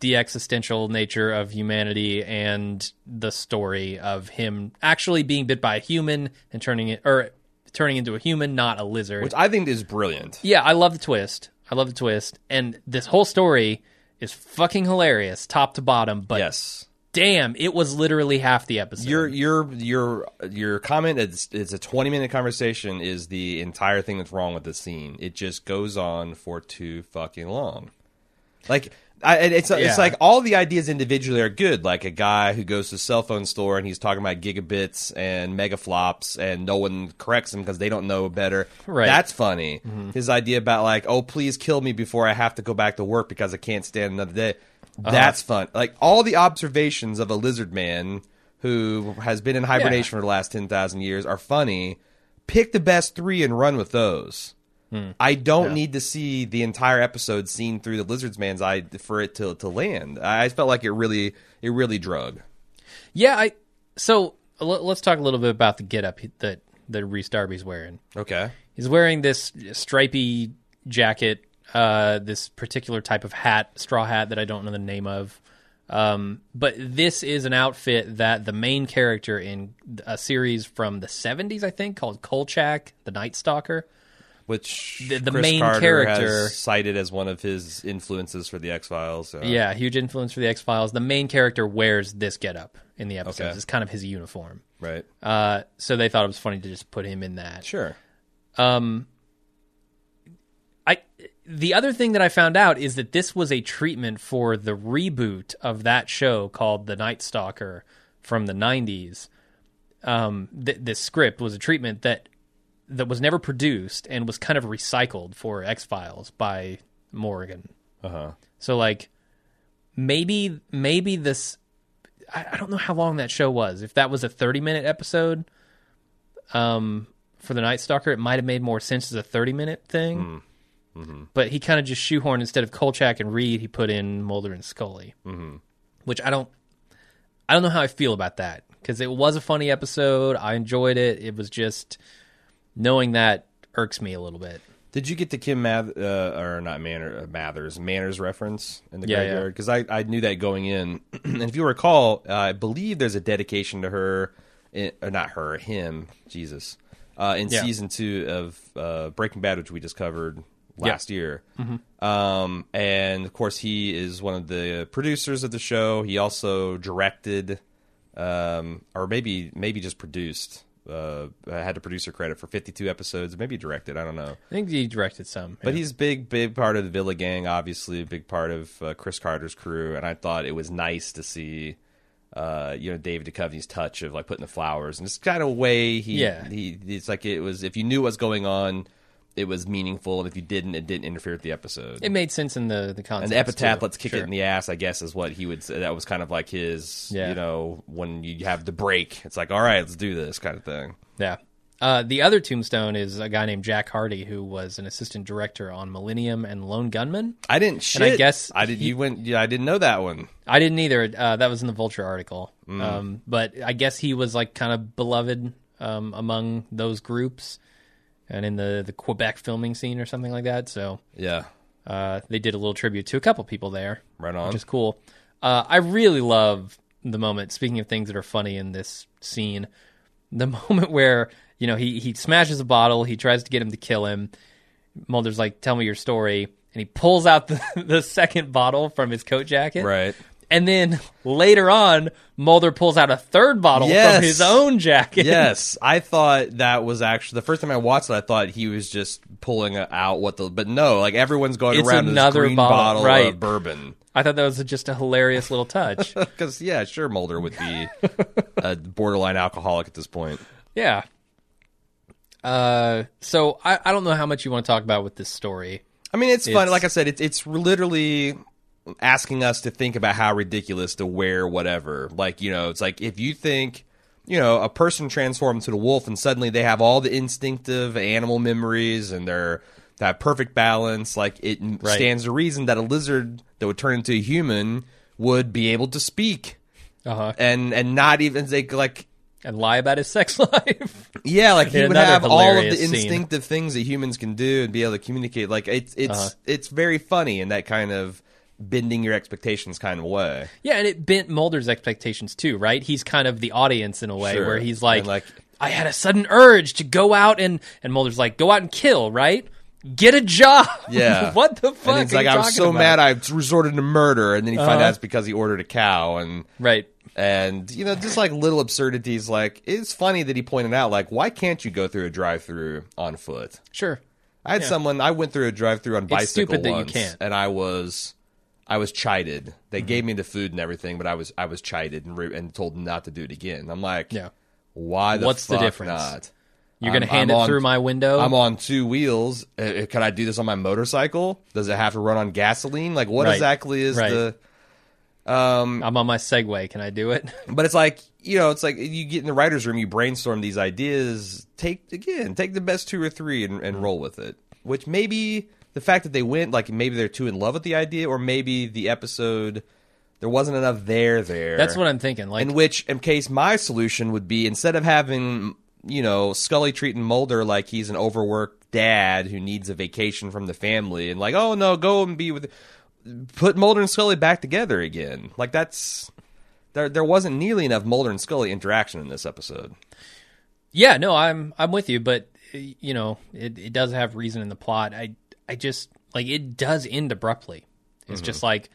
the existential nature of humanity and the story of him actually being bit by a human and turning it or turning into a human, not a lizard. Which I think is brilliant. yeah, I love the twist. I love the twist, and this whole story is fucking hilarious, top to bottom. But Yes. damn, it was literally half the episode. Your your your your comment it's it's a 20 minute conversation is the entire thing that's wrong with the scene. It just goes on for too fucking long. Like I, it's Yeah. it's like all the ideas individually are good. Like a guy who goes to a cell phone store and he's talking about gigabits and megaflops, and no one corrects him because they don't know better. Right. That's funny. Mm-hmm. His idea about like, oh, please kill me before I have to go back to work because I can't stand another day. Uh-huh. That's fun. Like all the observations of a lizard man who has been in hibernation for the last ten thousand years are funny. Pick the best three and run with those. I don't need to see the entire episode seen through the lizard's man's eye for it to to land. I felt like it really it really drug. yeah, I so l- let's talk a little bit about the getup that that Rhys Darby's wearing. Okay. He's wearing this stripy jacket, uh, this particular type of hat, straw hat that I don't know the name of. Um, but this is an outfit that the main character in a series from the 70s, I think, called Kolchak, the Night Stalker. Which The- the main Carter character- cited as one of his influences for the X Files. So. Yeah, huge influence for the X Files. The main character wears this getup in the episodes. Okay. It's kind of his uniform. Right. Uh, so they thought it was funny to just put him in that. Sure. Um, I the other thing that I found out is that this was a treatment for the reboot of that show called The Night Stalker from the '90s. Um, th- this script was a treatment that that was never produced and was kind of recycled for X Files by Morgan. Uh huh. So like maybe maybe this I, I don't know how long that show was. If that was a 30 minute episode um for the Night Stalker, it might have made more sense as a 30 minute thing. But he kind of just shoehorned instead of Kolchak and Reed, he put in Mulder and Scully. Mm-hmm. Which I don't I don't know how I feel about that because it was a funny episode. I enjoyed it. It was just knowing that irks me a little bit. Did you get the Kim Math uh, or not Manor, uh, Mathers Manners reference in the Yeah, graveyard? Because I, I knew that going in, <clears throat> and if you recall, uh, I believe there's a dedication to her, in, or not her, him, Jesus, uh, in Yeah. season two of uh, Breaking Bad, which we just covered last year. Mm-hmm. Um, and of course, he is one of the producers of the show. He also directed, um, or maybe maybe just produced. Uh, had a producer credit for 52 episodes, maybe directed. I don't know. I think he directed some. But yeah. he's big, big part of the Villa Gang. Obviously, a big part of uh, Chris Carter's crew. And I thought it was nice to see, uh, you know, David Duchovny's touch of like putting the flowers and just kind of way he, Yeah. he. It's like it was if you knew what's going on, it was meaningful, and if you didn't, it didn't interfere with the episode. it made sense in the the and context. the epitaph, too. let's kick Sure. it in the ass, I guess, is what he would say. That was kind of like his, Yeah. you know, when you have the break, it's like, all right, let's do this kind of thing. Yeah. Uh, the other tombstone is a guy named Jack Hardy, who was an assistant director on Millennium and Lone Gunman. I didn't shit. I guess I did. you went. Yeah, I didn't know that one. I didn't either. Uh, that was in the Vulture article. Mm. Um, but I guess he was like kind of beloved um, among those groups and in the, the Quebec filming scene or something like that. So Yeah, uh, they did a little tribute to a couple people there. right on. which is cool. Uh, I really love the moment. Speaking of things that are funny in this scene, the <laughs> moment where you know he he smashes a bottle, he tries to get him to kill him. Mulder's like, "Tell me your story," and he pulls out the <laughs> the second bottle from his coat jacket. right. And then later on, Mulder pulls out a third bottle Yes. from his own jacket. yes, I thought that was actually the first time I watched it. I thought he was just pulling out what the, but no, like everyone's going It's around with another this green bottle, bottle, right. of bourbon. I thought that was just a hilarious little touch. <laughs> Because yeah, sure, Mulder would be a borderline alcoholic at this point. Yeah. Uh, so I, I don't know how much you want to talk about with this story. I mean, it's, fun. Like I said, it's it's literally asking us to think about how ridiculous to wear whatever. Like you know, it's like if you think you know a person transforms into a wolf and suddenly they have all the instinctive animal memories and they're to have perfect balance. Like it Right. stands to reason that a lizard that would turn into a human would be able to speak Uh-huh. and and not even like like And lie about his sex <laughs> life. yeah, like he would have all of the hilarious scene. instinctive things that humans can do and be able to communicate. Like it's it's Uh-huh. it's very funny in that kind of bending your expectations kind of way. yeah, and it bent Mulder's expectations too, right? He's kind of the audience in a way Sure. where he's like, And, like- I had a sudden urge to go out and and Mulder's like, go out and kill, right? Get a job. <laughs> Yeah. <laughs> what the fuck? And it's like I was so about? mad I resorted to murder, and then you find Uh-huh. out it's because he ordered a cow, and Right. and you know just like little absurdities. Like it's funny that he pointed out like why can't you go through a drive-through on foot? Sure. I had Yeah. someone I went through a drive-through on bicycle stupid that you once, can't. and I was I was chided. They Mm-hmm. gave me the food and everything, but I was I was chided and, re- and told not to do it again. I'm like, Yeah. why the What's the difference? not? You're gonna I'm- hand I'm it on- through my window. I'm on two wheels. Uh, Can I do this on my motorcycle? Does it have to run on gasoline? Like, what Right. exactly is Right. the? Um, I'm on my Segway. Can I do it? <laughs> but it's like you know, it's like you get in the writers' room, you brainstorm these ideas. Take again, take the best two or three and, and roll with it. Which maybe the fact that they went, like maybe they're too in love with the idea, or maybe the episode there wasn't enough there there. That's what I'm thinking. Like, in which in case my solution would be instead of having you know Scully treating Mulder like he's an overworked dad who needs a vacation from the family and like oh no go and be with put Mulder and Scully back together again like that's there there wasn't nearly enough Mulder and Scully interaction in this episode yeah, no, I'm I'm with you, but you know, it it does have reason in the plot. I I just like it does end abruptly. It's just like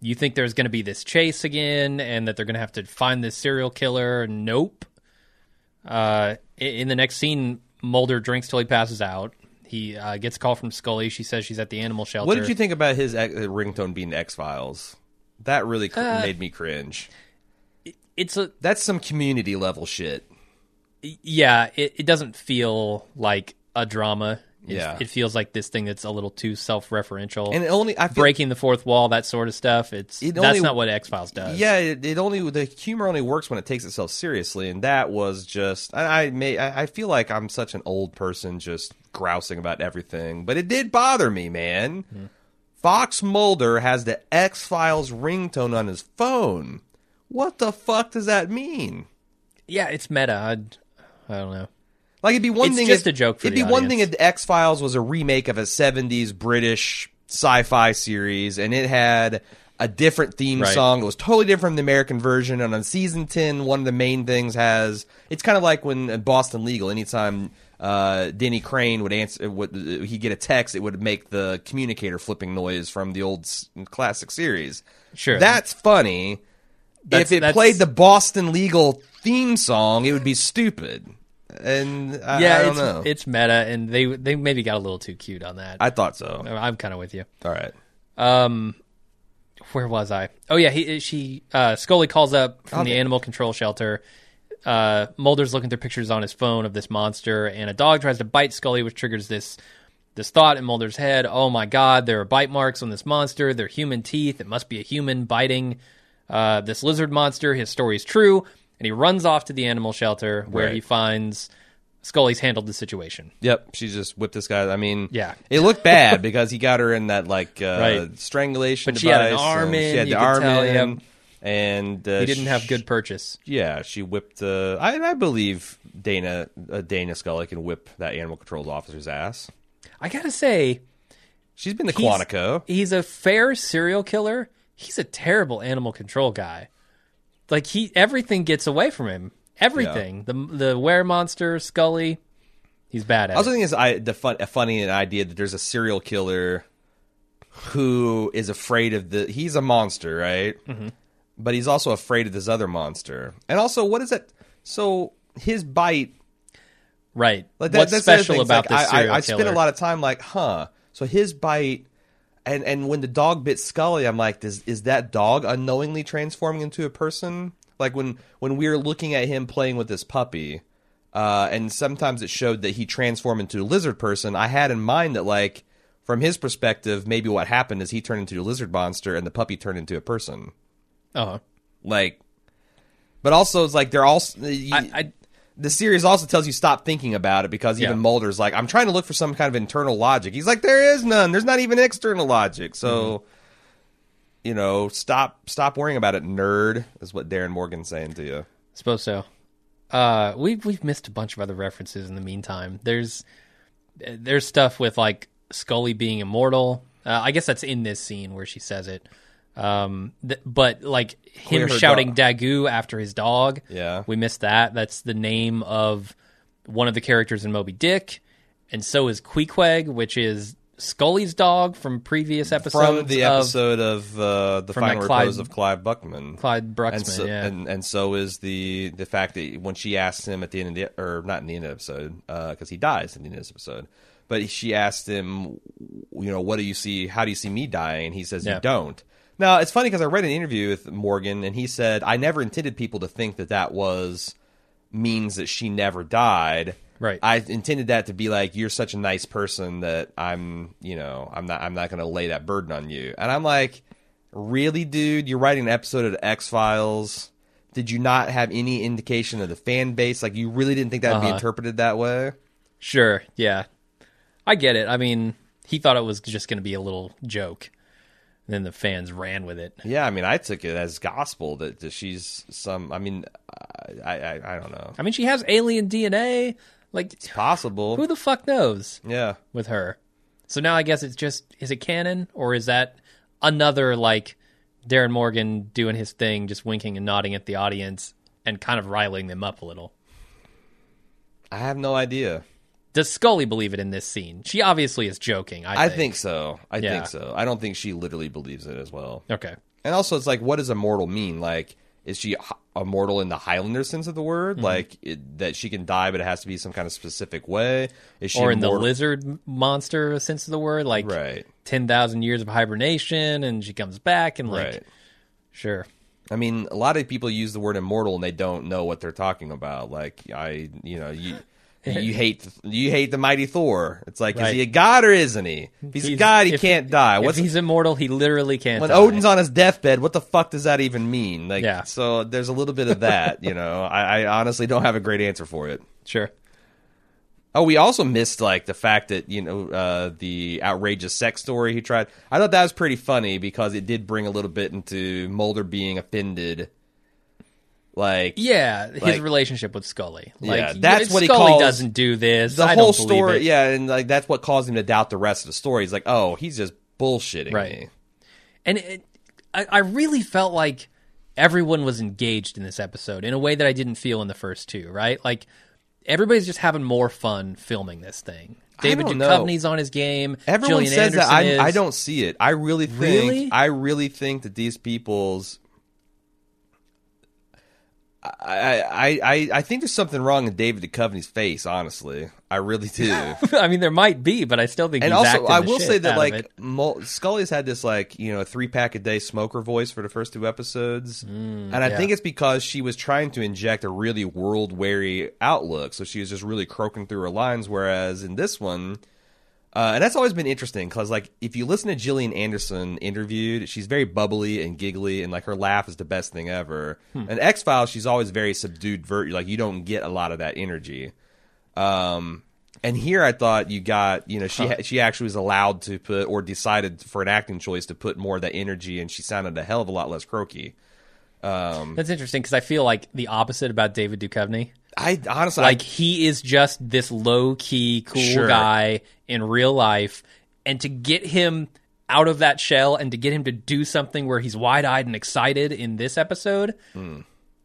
you think there's going to be this chase again, and that they're going to have to find this serial killer. Nope. Uh, in the next scene, Mulder drinks till he passes out. He uh, gets a call from Scully. She says she's at the animal shelter. what did you think about his ex- ringtone being X Files that really cr- Uh, made me cringe It's a that's some community level shit yeah. It, it doesn't feel like a drama. Yeah. it feels like this thing that's a little too self-referential. and it only I feel breaking the fourth wall, that sort of stuff. It's It that's only- not what X Files does. Yeah, it, it only the humor only works when it takes itself seriously, and that was just I, I may I, I feel like I'm such an old person just grousing about everything, but it did bother me, man. Mm-hmm. Fox Mulder has the X Files ringtone on his phone. What the fuck does that mean? yeah, it's meta. I'd, I don't know. Like it'd be one It's thing. just if, a joke for it'd be one thing audience. if X Files was a remake of a '70s British sci-fi series, and it had a different theme Right. song. It was totally different from the American version. And on season ten, one of the main things has it's kind of like when in Boston Legal. Anytime uh, Denny Crane would answer, would he get a text? It would make the communicator flipping noise from the old classic series. Sure. that's funny. That's- if it that's- played the Boston Legal theme song, it would be stupid. And I, yeah, I don't it's know. it's meta, and they they maybe got a little too cute on that. I thought so. I'm kind of with you. All right. Um, where was I? Oh yeah, he she uh, Scully calls up from the animal control shelter. Uh, Mulder's looking through pictures on his phone of this monster, and a dog tries to bite Scully, which triggers this this thought in Mulder's head. Oh my God, there are bite marks on this monster. They're human teeth. It must be a human biting uh, this lizard monster. His story's true, and he runs off to the animal shelter where Right. he finds Scully's handled the situation. Yep. She just whipped this guy. I mean, Yeah. It looked bad <laughs> because he got her in that like uh, Right. strengulation But she had an device, arm in, She had the arm tell, in. yep. And uh, He didn't have good purchase. Yeah, she whipped. Uh, I, I believe Dana uh, Dana Scully can whip that animal control officer's ass. I gotta say, She's been the He's- Quantico. he's a fair serial killer. He's a terrible animal control guy. Like he, everything gets away from him. Everything. The the were monster, Scully. He's bad at I also it. think it's I, the fun, a funny idea that there's a serial killer who is afraid of the. He's a monster, right? Mm-hmm. But he's also afraid of this other monster. And also, what is it? So his bite. Right. Like that, What's that's special about like, this I, serial I, I spent a lot of time like, huh? So his bite. And and when the dog bit Scully, I'm like, is is that dog unknowingly transforming into a person? Like when when we were looking at him playing with this puppy, uh, and sometimes it showed that he transformed into a lizard person. I had in mind that like from his perspective, maybe what happened is he turned into a lizard monster and the puppy turned into a person. Uh-huh. Like, but also it's like they're all. I, I the series also tells you stop thinking about it because even Yeah. Mulder's like, I'm trying to look for some kind of internal logic. He's like, there is none. There's not even external logic. So, Mm-hmm. you know, stop stop worrying about it, nerd. Is what Darin Morgan's saying to you. Suppose so. Uh, we've we've missed a bunch of other references in the meantime. There's there's stuff with like Scully being immortal. Uh, I guess that's in this scene where she says it. Um, th- but like him Clear shouting dog. Daggoo after his dog. Yeah. we missed that. That's the name of one of the characters in Moby Dick, and so is Queequeg, which is Scully's dog from previous episodes From the episode of uh, the final Clyde- repose of Clive Buckman. Clyde Bruckman. and so, yeah, and and so is the the fact that when she asks him at the end of the or not in the end of the episode because he dies in the end of this episode, but she asked him, you know, what do you see? How do you see me dying? And he says, Yeah. you don't. Now it's funny because I read an interview with Morgan and he said I never intended people to think that that was means that she never died. Right. I intended that to be like you're such a nice person that I'm, you know, I'm not I'm not going to lay that burden on you. And I'm like, really, dude? You're writing an episode of X Files. Did you not have any indication of the fan base? Like, you really didn't think that would be Uh-huh. interpreted that way? Sure, yeah. I get it. I mean, he thought it was just going to be a little joke. And then the fans ran with it. Yeah, I mean, I took it as gospel that, that she's some. I mean, I, I I don't know. I mean, she has alien DNA. Like, it's Possible. who the fuck knows yeah. with her? So now I guess it's just is it canon or is that another like Darin Morgan doing his thing, just winking and nodding at the audience and kind of riling them up a little? I have no idea. Does Scully believe it in this scene? She obviously is joking. I I think. think so. I Yeah. think so. I don't think she literally believes it as well. Okay. And also, it's like, what does immortal mean? Like, is she immortal in the Highlander sense of the Mm-hmm. word? Like it, that she can die, but it has to be some kind of specific way? Is she Or in the lizard monster sense of the word, like Right. ten thousand years of hibernation, and she comes back and like, Right. sure, I mean, a lot of people use the word immortal and they don't know what they're talking about. Like, I, you know, you. You hate you hate the mighty Thor. It's like, is he a god or isn't he? If he's, a god, he if- can't die. if What's he's immortal, he literally can't. when die. Odin's on his deathbed? What the fuck does that even mean? Like, Yeah. so there's a little bit of that. You know, <laughs> I, I honestly don't have a great answer for it. sure, Oh, we also missed like the fact that you know uh, the outrageous sex story he tried. I thought that was pretty funny because it did bring a little bit into Mulder being offended. Like yeah, his Like- relationship with Scully, like Yeah, that's what he Scully calls doesn't do this. the I whole story, yeah, and like that's what caused him to doubt the rest of the story. He's like, oh, he's just bullshitting Right. me. and it, I, I really felt like everyone was engaged in this episode in a way that I didn't feel in the first two. Right, like everybody's just having more fun filming this thing. David. Duchovny's on his game. Everyone Gillian says that. Anderson I, I is. don't see it. I really think. Really? I really think that these people's. I, I, I, think there's something wrong in David Duchovny's face. Honestly, I really do. <laughs> I mean, there might be, but I still think. and also, I will say that like. Mul- Scully's had this like you know three pack a day smoker voice for the first two episodes, and I Mm, yeah. think it's because she was trying to inject a really world weary outlook, so she was just really croaking through her lines. Whereas in this one. Uh, and that's always been interesting because, like, if you listen to Gillian Anderson interviewed, she's very bubbly and giggly, and like her laugh is the best thing ever. Hmm. And X Files, she's always very subdued. Vert, like you don't get a lot of that energy. Um, and here I thought you got, you know, she ha- she actually was allowed to put or decided for an acting choice to put more of that energy, and she sounded a hell of a lot less croaky. Um, That's interesting because I feel like the opposite about David Duchovny. I honestly, Like he is just this low key, cool Sure. guy in real life, and to get him out of that shell and to get him to do something where he's wide eyed and excited in this episode Hmm.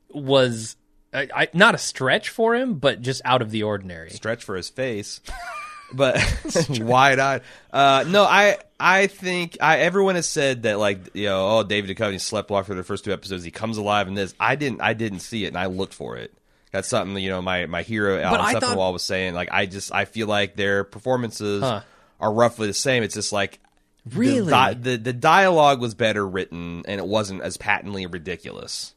was I, I, not a stretch for him, but just out of the ordinary. stretch for his face, <laughs> but <laughs> wide eyed. Uh, no, I I think I everyone has said that like you know oh David Duchovny slept well for the first two episodes. He comes alive in this. I didn't I didn't see it, and I looked for it. That's something you know my my hero Alan I thought- was saying. Like I just I feel like their performances Huh. are roughly the same. It's just like. Really? the, di- the the dialogue was better written and it wasn't as patently ridiculous.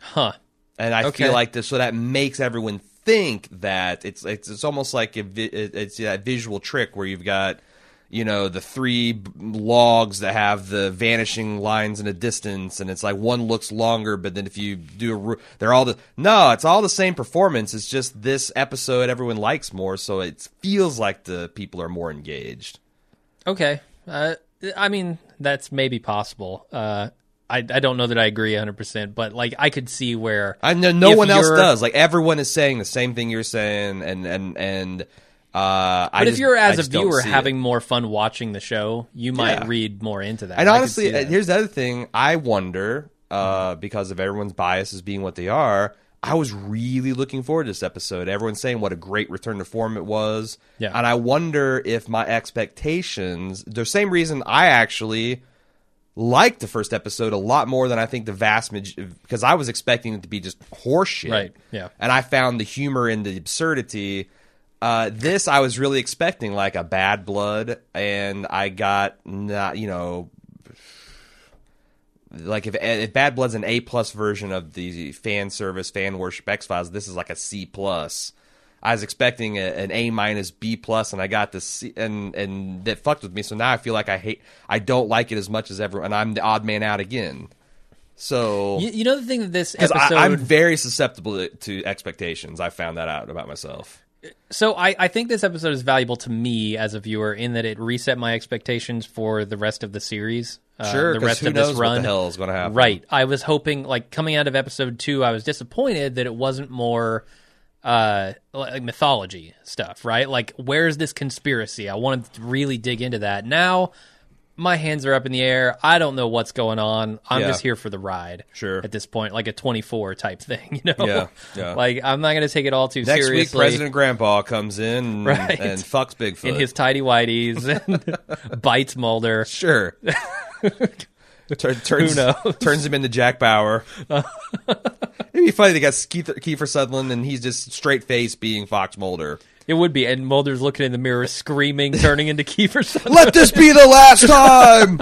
Huh. and I Okay. feel like this, so that makes everyone think that it's it's it's almost like a vi- it's that visual trick where you've got you know the three logs that have the vanishing lines in a distance, and it's like one looks longer, but then if you do a, they're all the no, it's all the same performance. It's just this episode everyone likes more, so it feels like the people are more engaged. Okay. Uh, I mean, that's maybe possible. Uh, I, I don't know that I agree 100%, but like I could see where I know no one else does. Like everyone is saying the same thing you're saying, and and and. Uh, I But if just- you're as a viewer see it. having more fun watching the show, you might Yeah. read more into that. And honestly, that. uh, here's the other thing. I wonder, uh, because of everyone's biases being what they are, I was really looking forward to this episode. Everyone's saying what a great return to form it was. Yeah. And I wonder if my expectations, the same reason I actually liked the first episode a lot more than I think the vast majority, because I was expecting it to be just horseshit. Right, yeah. And I found the humor and the absurdity. Uh, this I was really expecting like a bad blood, and I got not you know like if, if Bad Blood's an A plus version of the fan service fan worship X Files, this is like a C plus. I was expecting a, an A minus B plus, and I got this C, and and that fucked with me. So now I feel like I hate, I don't like it as much as everyone, and I'm the odd man out again. So you, you know the thing that this episode I, I'm very susceptible to expectations. I found that out about myself. So I, I think this episode is valuable to me as a viewer in that it reset my expectations for the rest of the series. uh, Sure, the 'cause rest of this run. what the hell is going to happen? Right. I was hoping, like coming out of episode two, I was disappointed that it wasn't more uh like mythology stuff. Right. Like where's this conspiracy? I wanted to really dig into that. Now my hands are up in the air. I don't know what's going on. I'm Yeah. just here for the ride. Sure. At this point, like a 24 type thing. <laughs> You know. Yeah, yeah. Like I'm not going to take it all too seriously. Next week, President Grandpa comes in and, <laughs> Right. and fucks Bigfoot. in his tidy whities and <laughs> bites Mulder. Sure. Tur- turns, knows? turns him into Jack Bauer. It'd be funny. They got Keith- Kiefer Sutherland, and he's just straight face being Fox Mulder. It would be, and Mulder's looking in the mirror, screaming, turning into Kiefer Sutherland. Let this be the last time.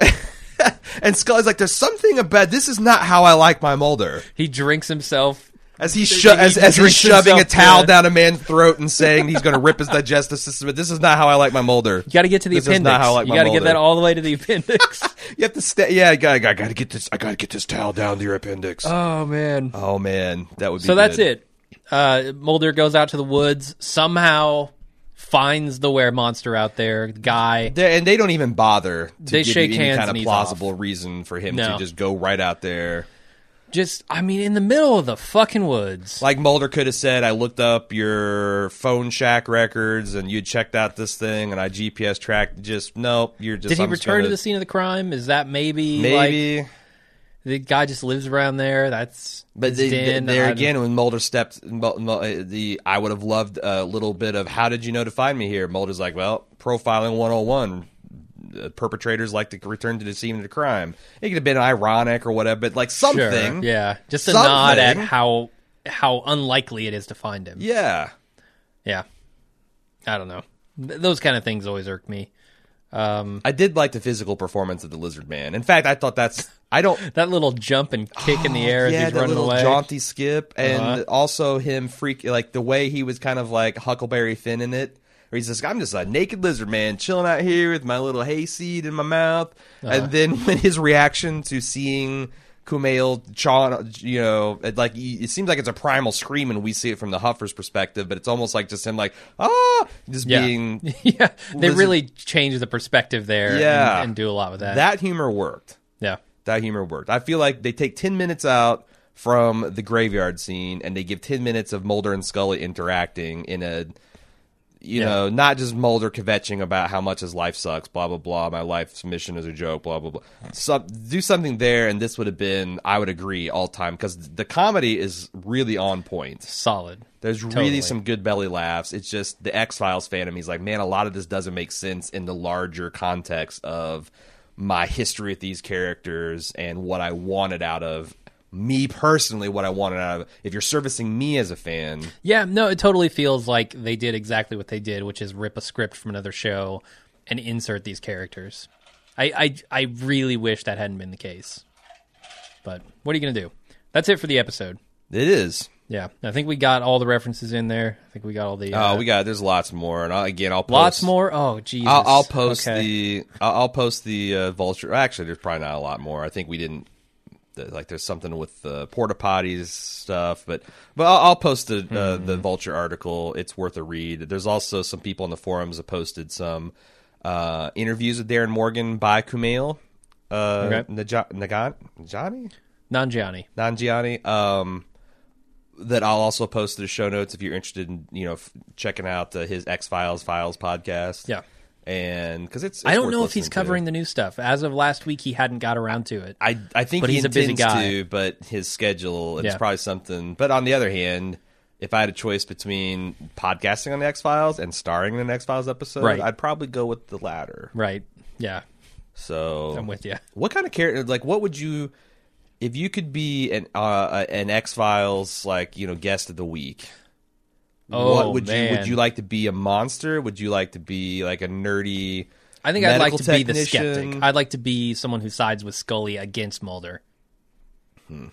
<laughs> and Scully's like, "There's something about this. Is not how I like my Mulder." He drinks himself. As he's He- sho- as, as he's shoving a towel to- down a man's throat and saying he's going to rip his <laughs> digestive system. But this is not how I like my Mulder. You got to get to the This is appendix. not how I like you got to get that all the way to the appendix. <laughs> You have to stay. Yeah, I got, I got to get this. I got to get this towel down to your appendix. oh man. oh man, that would be. So that's it. Uh, Mulder goes out to the woods, somehow finds the were monster out there. The guy. They- and they don't even bother to They give shake you any hands kind and of he's plausible reason for him No. to just go right out there. Just, I mean, in the middle of the fucking woods. Like Mulder could have said, "I looked up your phone shack records, and you checked out this thing, and I GPS tracked." Just nope. You're just. Did he I'm just return to gonna- the scene of the crime? Is that maybe, Maybe. The guy just lives around there? That's But his the, den. there again, when Mulder stepped, uh, the I would have loved a little bit of how did you know to find me here? Mulder's like, well, profiling 101. Uh, perpetrators like to return to the scene of the crime. It could have been ironic or whatever, but like Sure, something. yeah, just a nod at how how unlikely it is to find him. Yeah. Yeah. I don't know. Th- those kind of things always irk me. Um, I did like the physical performance of the lizard man. In fact, I thought that's I don't <laughs> that little jump and kick in the air as Oh, he's that running little away. jaunty skip, and Uh-huh. also him freak like the way he was kind of like Huckleberry Finn in it. Where he's just, I'm just a naked lizard man chilling out here with my little hayseed in my mouth, Uh-huh. and then <laughs> when his reaction to seeing Kumail Chaw, you know, it, like it seems like it's a primal scream, and we see it from the Huffer's perspective, but it's almost like just him like ah, just yeah, being <laughs> yeah. They lizard- really change the perspective there. Yeah. and, and do a lot with that. that humor worked. yeah, that humor worked. I feel like they take 10 minutes out from the graveyard scene and they give 10 minutes of Mulder and Scully interacting in a you Yeah. know, not just Mulder kvetching about how much his life sucks, blah blah blah. My life's mission is a joke, blah blah blah. So, do something there, and this would have been, I would agree, all time because the comedy is really on point. solid. There's really some good belly laughs. It's just the X Files fan of me is like, man, a lot of this doesn't make sense in the larger context of my history with these characters and what I wanted out of me personally, what I wanted out of. If you're servicing me as a fan, Yeah, no, it totally feels like they did exactly what they did, which is rip a script from another show and insert these characters. I I, I really wish that hadn't been the case. But what are you gonna do? That's it for the episode. it is. Yeah, I think we got all the references in there. I think we got all the. Oh, uh, we got. There's lots more, and I'll, again, I'll post, lots more. Oh, Jesus. I'll, I'll post Okay. the. I'll, I'll post the uh, vulture. Actually, there's probably not a lot more. I think we didn't. Like there's something with the porta potties stuff, but but I'll, I'll post the uh, Hmm. the vulture article. It's worth a read. There's also some people on the forums that posted some uh, interviews with Darin Morgan by Kumail, uh, Okay. Naja- Nagan Johnny Nanjiani. Nanjiani. Um, that I'll also post to the show notes if you're interested in you know f- checking out uh, his X Files Files podcast. Yeah. And because it's, I don't know if he's covering the new stuff. As of last week, he hadn't got around to it. I I think But he he's a busy guy. to, but his schedule it's Yeah. probably something. But on the other hand, if I had a choice between podcasting on the X Files and starring in an X Files episode, Right. I'd probably go with the latter. Right. Yeah. So I'm with you. What kind of character? Like, what would you, if you could be an uh, an X Files like you know guest of the week? Oh, what would you would you like to be a monster? Would you like to be like a nerdy? I think I'd like to be the skeptic. I'd like to be someone who sides with Scully against Mulder. Hmm.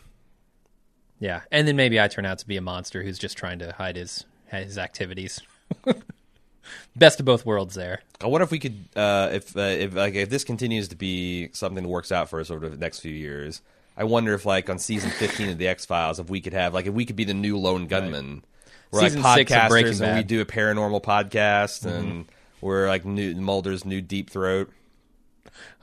Yeah, and then maybe I turn out to be a monster who's just trying to hide his his activities. <laughs> Best of both worlds there. I wonder if we could, uh, if uh, if like if this continues to be something that works out for us over the next few years. I wonder if like on season fifteen of the X Files, if we could have like if we could be the new lone gunman. We're Season like six of Breaking podcasters and we do a paranormal podcast and we're like new Mulder's new deep throat.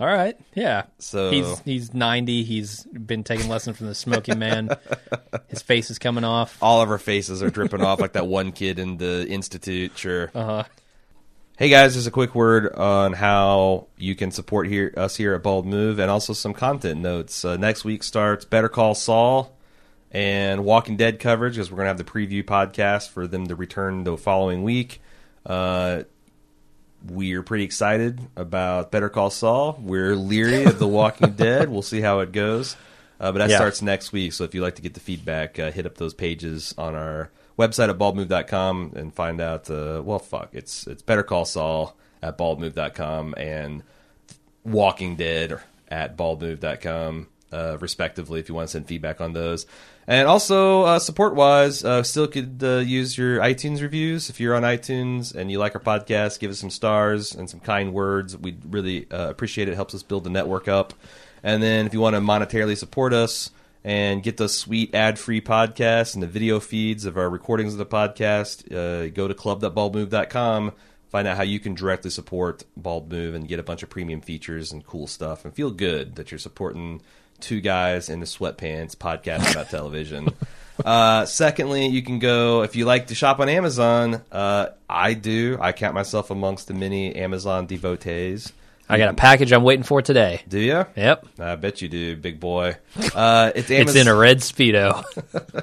All right, yeah. So- he's he's ninety. He's been taking lessons from the Smoking Man. <laughs> His face is coming off. All of our faces are dripping off like that one kid in the institute. Sure. Uh huh. Hey guys, just a quick word on how you can support here us here at Bald Move, and also some content notes. Uh, next week starts Better Call Saul and Walking Dead coverage because we're gonna have the preview podcast for them to return the following week. Uh, we're pretty excited about Better Call Saul. We're leery of The Walking <laughs> Dead. We'll see how it goes. Uh, but that Yeah. starts next week. So if you'd like to get the feedback, uh, hit up those pages on our website at baldmove.com and find out. Uh, well, fuck, it's it's Better Call Saul at baldmove.com and Walking Dead at baldmove.com, uh, respectively, if you want to send feedback on those. And also, uh, support wise, uh, still could uh, use your iTunes reviews. If you're on iTunes and you like our podcast, give us some stars and some kind words. We'd really uh, appreciate it. It helps us build the network up. And then if you want to monetarily support us and get those sweet ad free podcasts and the video feeds of our recordings of the podcast, uh, go to club.baldmove.com find out how you can directly support Bald Move and get a bunch of premium features and cool stuff and feel good that you're supporting two guys in the sweatpants podcast about <laughs> television. Uh, secondly, you can go if you like to shop on Amazon. Uh, I do. I count myself amongst the many Amazon devotees. I got a package I'm waiting for today. Do you? Yep, I bet you do, big boy. Uh, it's Amazon. it's in a red speedo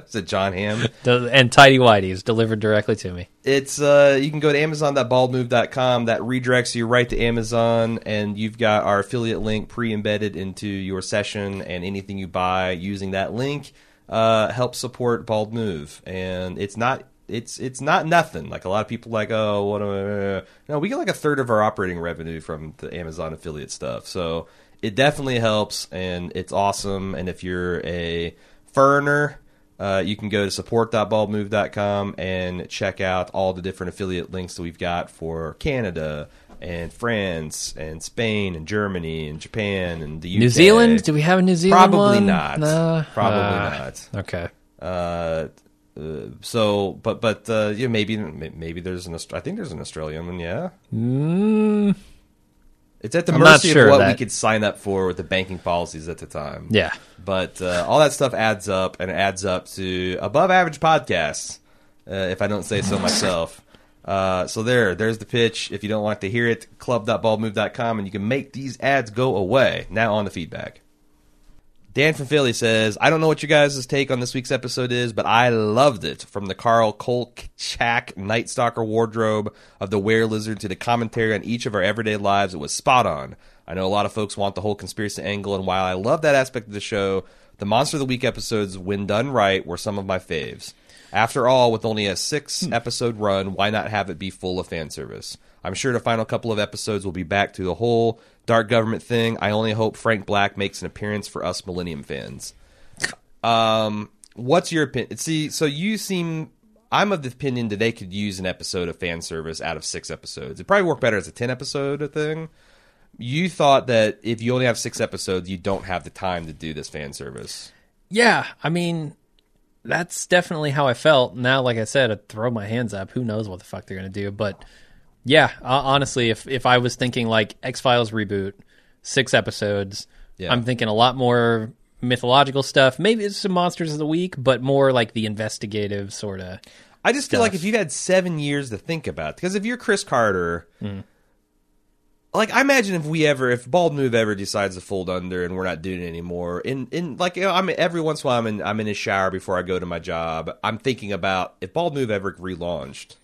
<laughs> Is it John Hamm? and tidy Whitey is delivered directly to me. It's uh you can go to amazon.baldmove.com that redirects you right to Amazon and you've got our affiliate link pre-embedded into your session and anything you buy using that link uh helps support Bald Move and it's not it's it's not nothing like a lot of people like oh what am I no we get like a third of our operating revenue from the Amazon affiliate stuff so it definitely helps and it's awesome and if you're a foreigner uh, you can go to support.baldmove.com and check out all the different affiliate links that we've got for Canada and France and Spain and Germany and Japan and the UK. New Zealand? Do we have a New Zealand Probably one? not. No? Probably Ah, not. Okay. Uh, uh, so, but but uh, yeah, maybe maybe there's an I think there's an Australian one. Yeah, Mm, it's at the I'm mercy sure of of what we could sign up for with the banking policies at the time. yeah. But uh, all that stuff adds up, and adds up to above average podcasts, uh, if I don't say so myself. <laughs> Uh, so there, there's the pitch. If you don't like to hear it, club.baldmove.com, and you can make these ads go away. Now on the feedback. Dan from Philly says, I don't know what your guys' take on this week's episode is, but I loved it. From the Carl Kolchak Night Stalker wardrobe of the Were Lizard to the commentary on each of our everyday lives, it was spot on. I know a lot of folks want the whole conspiracy angle, and while I love that aspect of the show, the Monster of the Week episodes, when done right, were some of my faves. After all, with only a six hmm. episode run, why not have it be full of fan service? I'm sure the final couple of episodes will be back to the whole dark government thing. I only hope Frank Black makes an appearance for us Millennium fans. Um, what's your opinion? See, so you seem. I'm of the opinion that they could use an episode of fan service out of six episodes. It probably work better as a ten episode thing. You thought that if you only have six episodes, you don't have the time to do this fan service. Yeah, I mean, that's definitely how I felt. Now, like I said, I throw my hands up. Who knows what the fuck they're gonna do? But yeah, honestly, if if I was thinking like X Files reboot, six episodes, Yeah. I'm thinking a lot more mythological stuff. Maybe it's some monsters of the week, but more like the investigative sort of. I just feel like if you've had seven years to think about, because if you're Chris Carter, hmm. like I imagine if we ever, if Bald Move ever decides to fold under and we're not doing it anymore, in in like you know, I'm every once in a while I'm in I'm in a shower before I go to my job. I'm thinking about if Bald Move ever relaunched,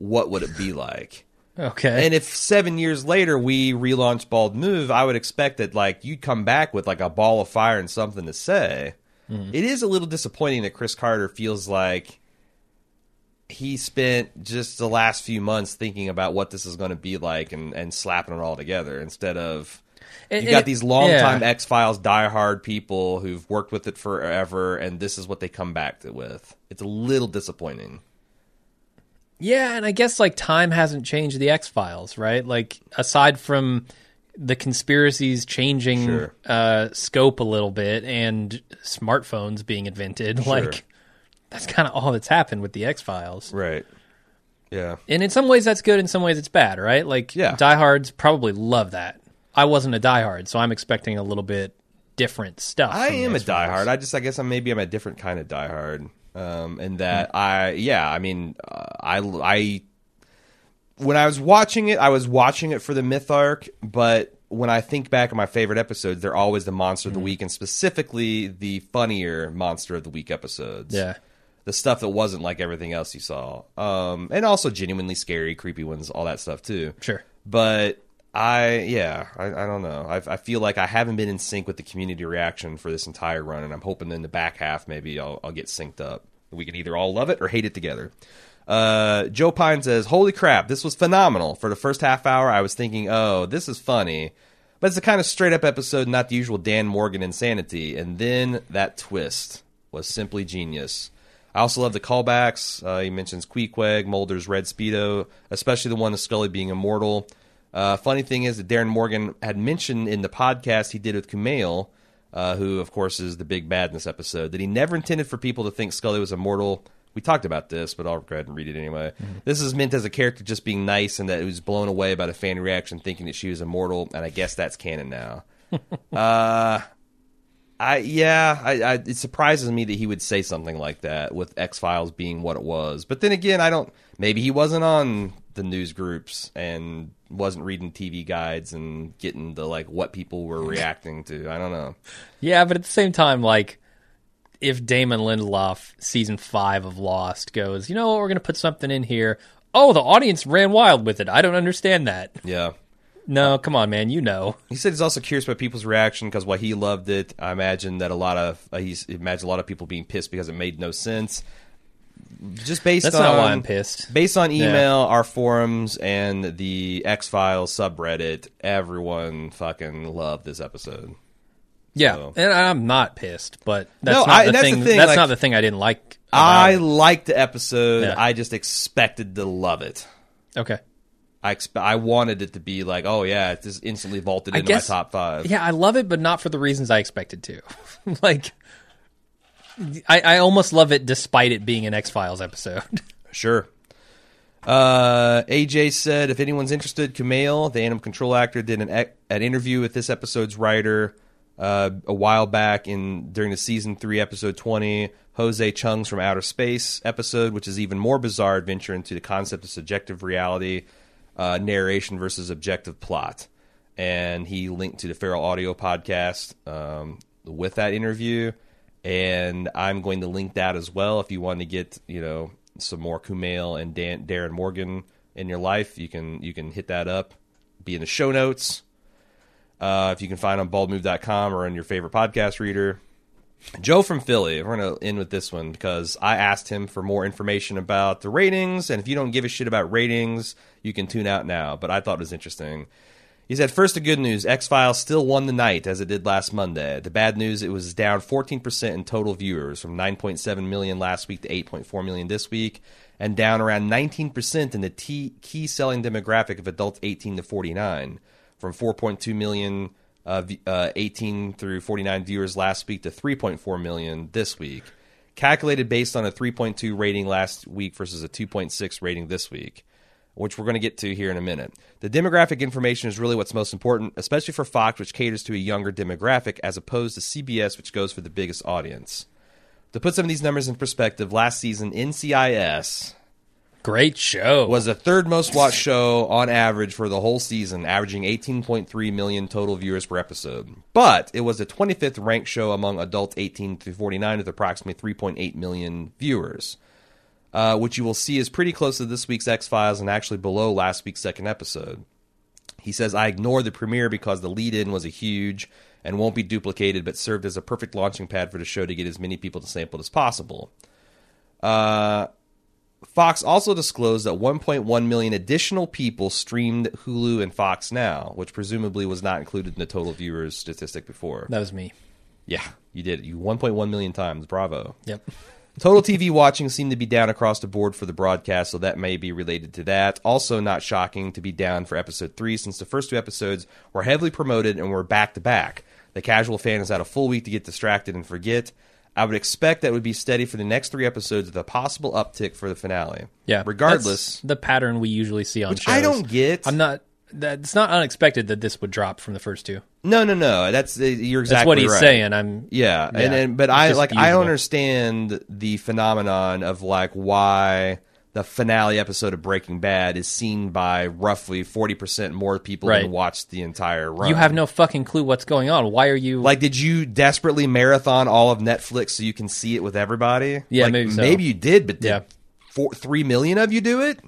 what would it be like? Okay. And if seven years later we relaunch Bald Move, I would expect that like you'd come back with like a ball of fire and something to say. Mm-hmm. It is a little disappointing that Chris Carter feels like he spent just the last few months thinking about what this is going to be like and, and slapping it all together instead of And- you got it- these longtime yeah. X Files diehard people who've worked with it forever, and this is what they come back to with. It's a little disappointing. Yeah, and I guess like time hasn't changed the X Files, right? Like aside from the conspiracies changing Sure. uh, scope a little bit and smartphones being invented, <laughs> like that's kind of all that's happened with the X Files. Right. Yeah. And in some ways that's good, in some ways it's bad, right? Like Yeah. diehards probably love that. I wasn't a diehard, so I'm expecting a little bit different stuff. I am a diehard. I just, I guess, I'm maybe I'm a different kind of diehard. Um, and that I, yeah, I mean, uh, I, I, when I was watching it, I was watching it for the myth arc, but when I think back on my favorite episodes, they're always the monster of the week, and specifically the funnier monster of the week episodes. Yeah. the stuff that wasn't like everything else you saw, um, and also genuinely scary, creepy ones, all that stuff too. Sure. But I, yeah, I, I don't know. I, I feel like I haven't been in sync with the community reaction for this entire run, and I'm hoping in the back half maybe I'll, I'll get synced up. We can either all love it or hate it together. Uh, Joe Pine says, "Holy crap, this was phenomenal." For the first half hour, I was thinking, "Oh, this is funny," but it's a kind of straight up episode, not the usual Dan Morgan insanity. And then that twist was simply genius. I also love the callbacks. Uh, he mentions Queequeg, Mulder's Red Speedo, especially the one of Scully being immortal. Uh, funny thing is that Darin Morgan had mentioned in the podcast he did with Kumail, uh, who of course is the big bad in this episode, that he never intended for people to think Scully was immortal. We talked about this, but I'll go ahead and read it anyway. This is meant as a character just being nice and that it was blown away by the fan reaction thinking that she was immortal, and I guess that's canon now. <laughs> uh, I yeah, I, I, it surprises me that he would say something like that with X Files being what it was. But then again, I don't. Maybe he wasn't on the news groups and wasn't reading TV guides and getting the like what people were <laughs> reacting to. I don't know. Yeah, but at the same time, like, if Damon Lindelof, season five of Lost, goes, you know what, we're going to put something in here. Oh, the audience ran wild with it. I don't understand that. Yeah. No, come on, man. You know. He said he's also curious about people's reaction because while he loved it, I imagine that a lot of uh, he's imagine a lot of people being pissed because it made no sense. Just based That's on not why I'm pissed. Based on email, our forums, and the X Files subreddit, everyone fucking loved this episode. Yeah, So- and I'm not pissed, but that's No, not I- the that's the thing. thing, That's like- not the thing I didn't like. I it. liked the episode. Yeah. I just expected to love it. okay. I expe- I wanted it to be like, oh yeah, it just instantly vaulted I into guess- my top five. Yeah, I love it, but not for the reasons I expected to. <laughs> like, I, I almost love it despite it being an X Files episode. <laughs> Sure. Uh, AJ said, if anyone's interested, Kumail, the animal control actor, did an an interview with this episode's writer uh, a while back in during the season three, episode twenty. Jose Chung's from Outer Space episode, which is even more bizarre adventure into the concept of subjective reality, uh, narration versus objective plot. And he linked to the Feral Audio podcast um, with that interview and I'm going to link that as well. If you want to get you know some more Kumail and Dan, Darin Morgan in your life, you can you can hit that up. Be in the show notes. Uh, if you can find on baldmove.com or on your favorite podcast reader. Joe from Philly, we're going to end with this one because I asked him for more information about the ratings. And if you don't give a shit about ratings, you can tune out now. But I thought it was interesting. He said, first, the good news X Files still won the night as it did last Monday. The bad news, it was down 14% in total viewers from 9.7 million last week to 8.4 million this week, and down around 19% in the t- key selling demographic of adults 18 to 49 from 4.2 million uh, uh, 18 through 49 viewers last week to 3.4 million this week. Calculated based on a 3.2 rating last week versus a 2.6 rating this week which we're going to get to here in a minute. The demographic information is really what's most important, especially for Fox, which caters to a younger demographic, as opposed to CBS, which goes for the biggest audience. To put some of these numbers in perspective, last season, NCIS Great show. was the third most watched show on average for the whole season, averaging 18.3 million total viewers per episode. But it was the 25th ranked show among adults 18 to 49 with approximately 3.8 million viewers uh, which you will see is pretty close to this week's X Files and actually below last week's second episode. He says, I ignored the premiere because the lead in was a huge and won't be duplicated, but served as a perfect launching pad for the show to get as many people to sample as possible. Uh, Fox also disclosed that 1.1 million additional people streamed Hulu and Fox Now, which presumably was not included in the total viewers statistic before. that was me. Yeah, you did it. You 1.1 million times. Bravo. Yep. Total TV watching seemed to be down across the board for the broadcast, so that may be related to that. Also, not shocking to be down for episode three, since the first two episodes were heavily promoted and were back to back. The casual fan has had a full week to get distracted and forget. I would expect that would be steady for the next three episodes with a possible uptick for the finale. Yeah. Regardless, the pattern we usually see on which shows. I don't get. I'm not. That, it's not unexpected that this would drop from the first two. no, no, no. That's uh, you're That's exactly what he's right. saying. I'm. Yeah, and, Yeah, and but it's I like I don't understand the phenomenon of like why the finale episode of Breaking Bad is seen by roughly forty percent more people Right. than watched the entire run. You have no fucking clue what's going on. Why are you like. Did you desperately marathon all of Netflix so you can see it with everybody? Yeah, Like, maybe so. Maybe you did, but did Yeah. four, three million of you do it?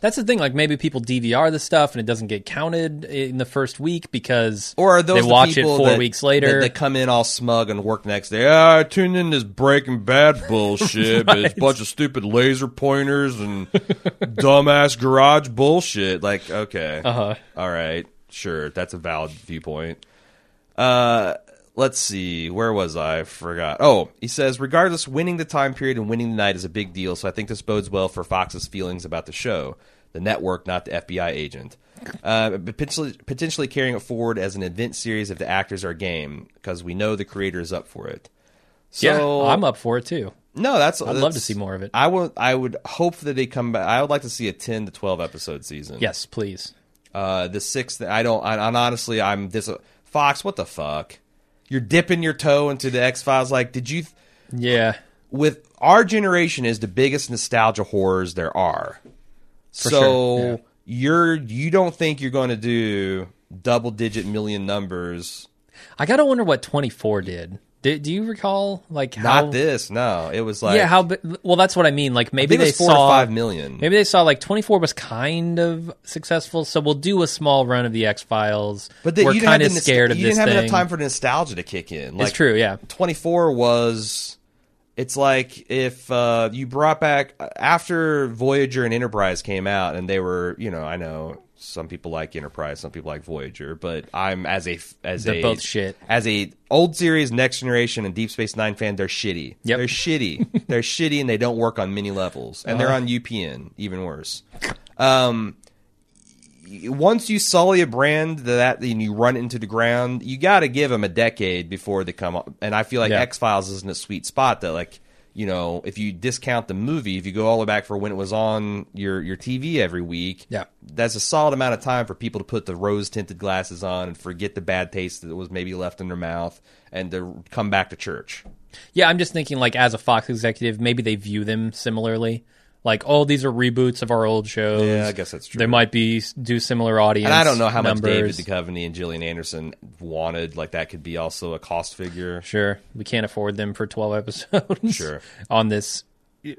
That's the thing. Like maybe people DVR the stuff and it doesn't get counted in the first week because Or are those they the watch it people four that- weeks later. That come in all smug and work next day? Ah, I tuned in this Breaking Bad <laughs> bullshit. but It's a bunch of stupid laser pointers and dumbass garage bullshit. Like, okay, uh-huh. all right, sure, that's a valid viewpoint. Uh, let's see, where was I? Forgot. Oh, he says, regardless, winning the time period and winning the night is a big deal. So I think this bodes well for Fox's feelings about the show, the network, not the FBI agent. Uh, but potentially, potentially carrying it forward as an event series if the actors are game, because we know the creator is up for it. So yeah, I'm up for it too. No, that's. I'd love to see more of it. I would. I would hope that they come back. I would like to see a ten to twelve episode season. Yes, please. Uh, the sixth. I don't. I, and honestly, I'm this. Fox, what the fuck? You're dipping your toe into the X Files. Like, did you? Yeah. With our generation, is the biggest nostalgia horrors there are. so sure, yeah. you're. You don't think you're going to do double digit million numbers? I gotta wonder what 24 did. Did do you recall like how? Not this. No, it was like. yeah, how? Well, that's what I mean. Like maybe they four saw five million. Maybe they saw like 24 was kind of successful, so we'll do a small run of the X Files. But the, we're you kind of scared of you this didn't have thing. enough time for nostalgia to kick in. Like, it's true, yeah. 24 was it's like if uh, you brought back after Voyager and Enterprise came out and they were, you know, I know some people like Enterprise, some people like Voyager, but I'm as a as They're a both shit. as a old series, Next Generation, and Deep Space Nine fan, they're shitty. Yep. They're shitty. <laughs> they're shitty, and they don't work on many levels, and Uh-huh. they're on UPN, even worse. Um, once you sully a brand that and you run into the ground, you got to give them a decade before they come up. And I feel like Yeah. X Files isn't a sweet spot that, like, you know, if you discount the movie, if you go all the way back for when it was on your your TV every week, Yeah. that's a solid amount of time for people to put the rose tinted glasses on and forget the bad taste that was maybe left in their mouth and to come back to church. Yeah, I'm just thinking like as a Fox executive, maybe they view them similarly. Like, oh, these are reboots of our old shows. Yeah, I guess that's true. They might be do similar audience. And I don't know how much David numbers. Duchovny and Gillian Anderson wanted. Like that could be also a cost figure. Sure, we can't afford them for 12 episodes. Sure. <laughs> on this, you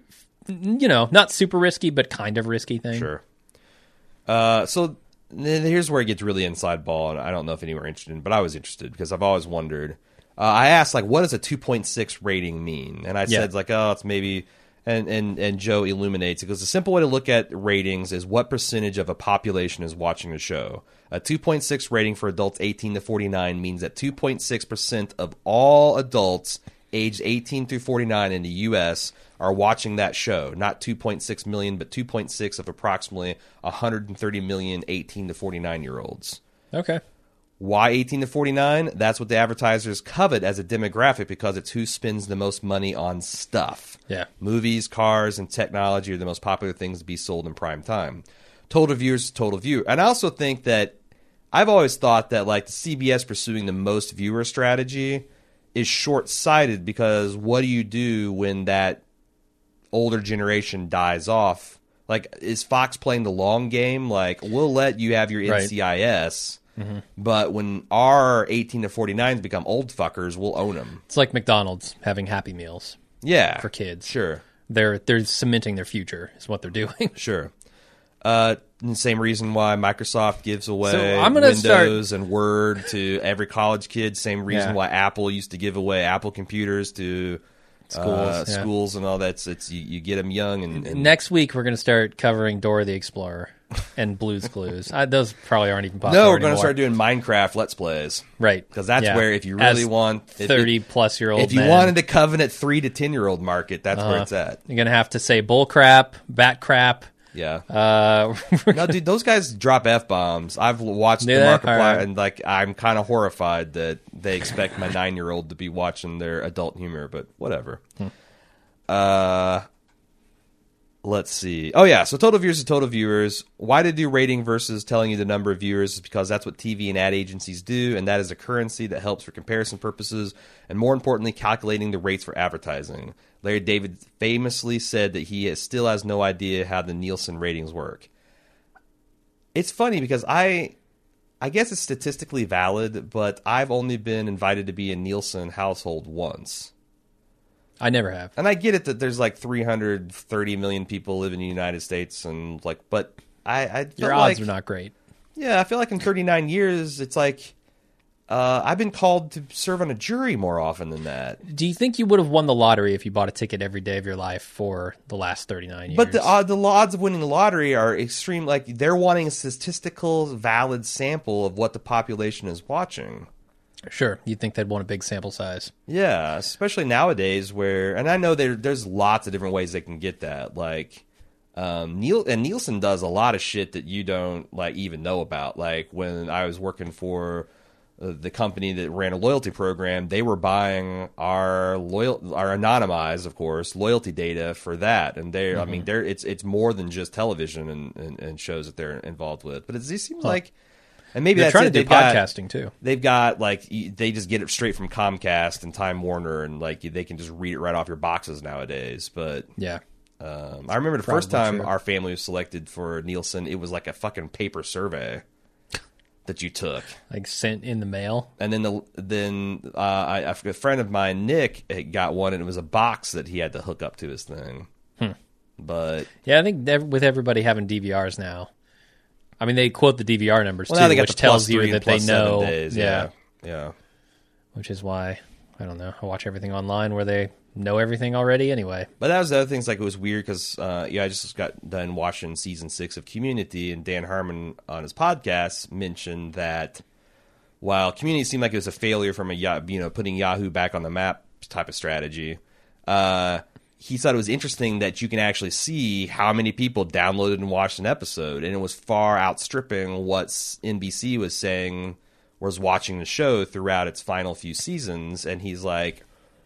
know, not super risky, but kind of risky thing. Sure. Uh, so then here's where it gets really inside ball, and I don't know if any were interested, in, but I was interested because I've always wondered. Uh, I asked like, what does a 2.6 rating mean? And I Yeah. said like, oh, it's maybe and, and, and Joe illuminates. It goes, a simple way to look at ratings is what percentage of a population is watching the show. A 2.6 rating for adults 18 to 49 means that 2.6% of all adults aged 18 through 49 in the U.S. are watching that show. Not 2.6 million, but 2.6 of approximately 130 million 18 to 49 year olds. Okay. Why 18 to 49? That's what the advertisers covet as a demographic because it's who spends the most money on stuff. Yeah. Movies, cars, and technology are the most popular things to be sold in prime time. Total viewers, total view. And I also think that I've always thought that like the CBS pursuing the most viewer strategy is short sighted because what do you do when that older generation dies off? Like, is Fox playing the long game? Like, we'll let you have your Right. NCIS, but when our 18 to 49s become old fuckers, we'll own them. It's like McDonald's having Happy Meals Yeah. for kids. Sure. They're they're cementing their future is what they're doing. <laughs> Sure. Uh, same reason why Microsoft gives away So I'm gonna Windows and Word to every college kid. Same reason Yeah. why Apple used to give away Apple computers to Schools, uh, yeah. schools and all that. It's you, you get them young and, and Next week we're going to start covering Dora the Explorer and Blue's Clues. I, those probably aren't even popular no, we're going to start doing Minecraft Let's Plays right because that's Yeah. where if you really As want if thirty plus year old if you wanted to covenant three to ten year old market, that's where Uh-huh. it's at. you're going to have to say bull crap, bat crap. Yeah. Uh, <laughs> no, dude, those guys drop f bombs. I've watched the? Markiplier, Alright. and like I'm kind of horrified that they expect my nine year old to be watching their adult humor, but whatever. Hmm. Uh, let's see. Oh yeah, so total viewers is total viewers. Why to do rating versus telling you the number of viewers is because that's what TV and ad agencies do, and that is a currency that helps for comparison purposes, and more importantly, calculating the rates for advertising. Larry David famously said that he has, still has no idea how the Nielsen ratings work. It's funny because I I guess it's statistically valid, but I've only been invited to be a Nielsen household once. I never have. And I get it that there's like 330 million people live in the United States and like but I I Your odds like, are not great. Yeah, I feel like in 39 years it's like uh, I've been called to serve on a jury more often than that. Do you think you would have won the lottery if you bought a ticket every day of your life for the last 39 years? But the uh, the odds of winning the lottery are extreme. Like they're wanting a statistical valid sample of what the population is watching. Sure, you'd think they'd want a big sample size. Yeah, especially nowadays where, and I know there there's lots of different ways they can get that. Like um, Neil and Nielsen does a lot of shit that you don't like even know about. Like when I was working for uh, the company that ran a loyalty program, they were buying our loyal, our anonymized, of course, loyalty data for that. And they, are I mean, they're it's it's more than just television and, and, and shows that they're involved with. But it, it seems like. And maybe They're trying it. to do They've got- podcasting too. they've got like they just get it straight from Comcast and Time Warner, and like they can just read it right off your boxes nowadays. But Yeah. um, I remember the first time true. our family was selected for Nielsen, it was like a fucking paper survey that you took, Like sent in the mail. and then the then uh, I, a friend of mine, Nick, got one, and it was a box that he had to hook up to his thing. Hmm. But Yeah, I think with everybody having DVRs now, I mean they quote the DVR numbers well, too, now they got which tells you that they know. days. yeah, yeah, yeah. which is why I don't know. I watch everything online where they know everything already anyway. But that was the other things. Like it was weird because uh, yeah, I just got done watching season six of Community, and Dan Harmon on his podcast mentioned that while Community seemed like it was a failure from a you know putting Yahoo back on the map type of strategy, uh, he thought it was interesting that you can actually see how many people downloaded and watched an episode, and it was far outstripping what NBC was saying was watching the show throughout its final few seasons. And he's like,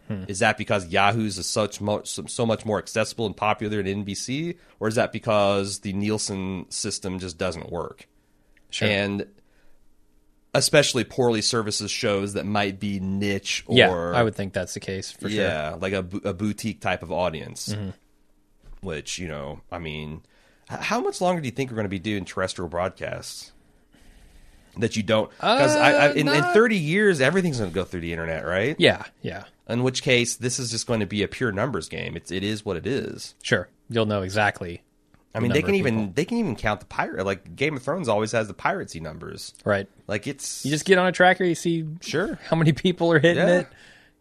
hmm. is that because Yahoo's is such mo- so so much more accessible and popular than NBC, or is that because the Nielsen system just doesn't work? Sure. And especially poorly services shows that might be niche or yeah, I would think that's the case for sure. yeah, like a, a boutique type of audience. Mm-hmm. Which you know, I mean, how much longer do you think we're going to be doing terrestrial broadcasts? That you don't because Uh, in, in thirty years everything's going to go through the internet, right? Yeah, yeah, In which case, this is just going to be a pure numbers game. It's it is what it is. sure. You'll know exactly. I mean, The they can even they can even count the pirate. Like Game of Thrones always has the piracy numbers. Right. Like it's You just get on a tracker, you see sure. how many people are hitting Yeah. it.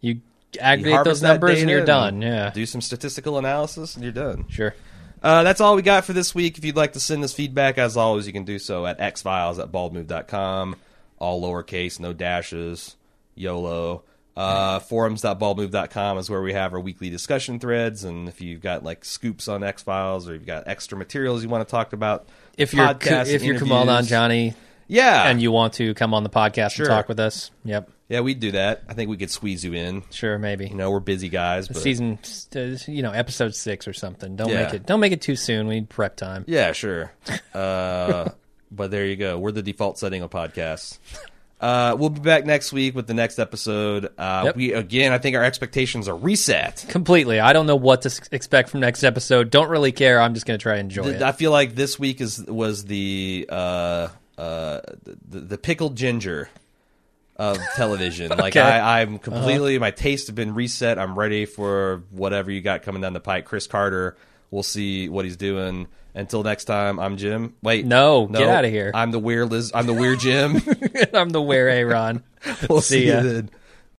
You aggregate harvest those numbers and you're done. Yeah, Do some statistical analysis and you're done. sure. Uh, that's all we got for this week. If you'd like to send us feedback, as always, you can do so at xfiles at baldmove.com. All lowercase, no dashes, YOLO. Uh, forums.baldmove.com is where we have our weekly discussion threads. And if you've got like scoops on X Files or you've got extra materials you want to talk about, If you're podcasts, if you're Kumail interviews. Nanjiani yeah, and you want to come on the podcast Sure. and talk with us, yep, yeah, we'd do that. I think we could squeeze you in. sure, maybe. You know, we're busy guys, but Season, you know, episode six or something. Don't Yeah. make it. Don't make it too soon. We need prep time. Yeah, sure. Uh, <laughs> but there you go. We're the default setting of podcasts. <laughs> Uh, we'll be back next week with the next episode. Uh, Yep. We again, I think our expectations are reset. Completely. I don't know what to s- expect from next episode. Don't really care. I'm just going to try and enjoy Th- it. I feel like this week is was the uh, uh, the, the pickled ginger of <laughs> television. Like I, I'm completely my tastes have been reset. I'm ready for whatever you got coming down the pike. Chris Carter. We'll see what he's doing. Until next time, I'm Jim. Wait, No, get out of here. I'm the weird Liz. I'm the weird Jim. <laughs> I'm the weird Aaron. <laughs> we'll See see, ya. you then.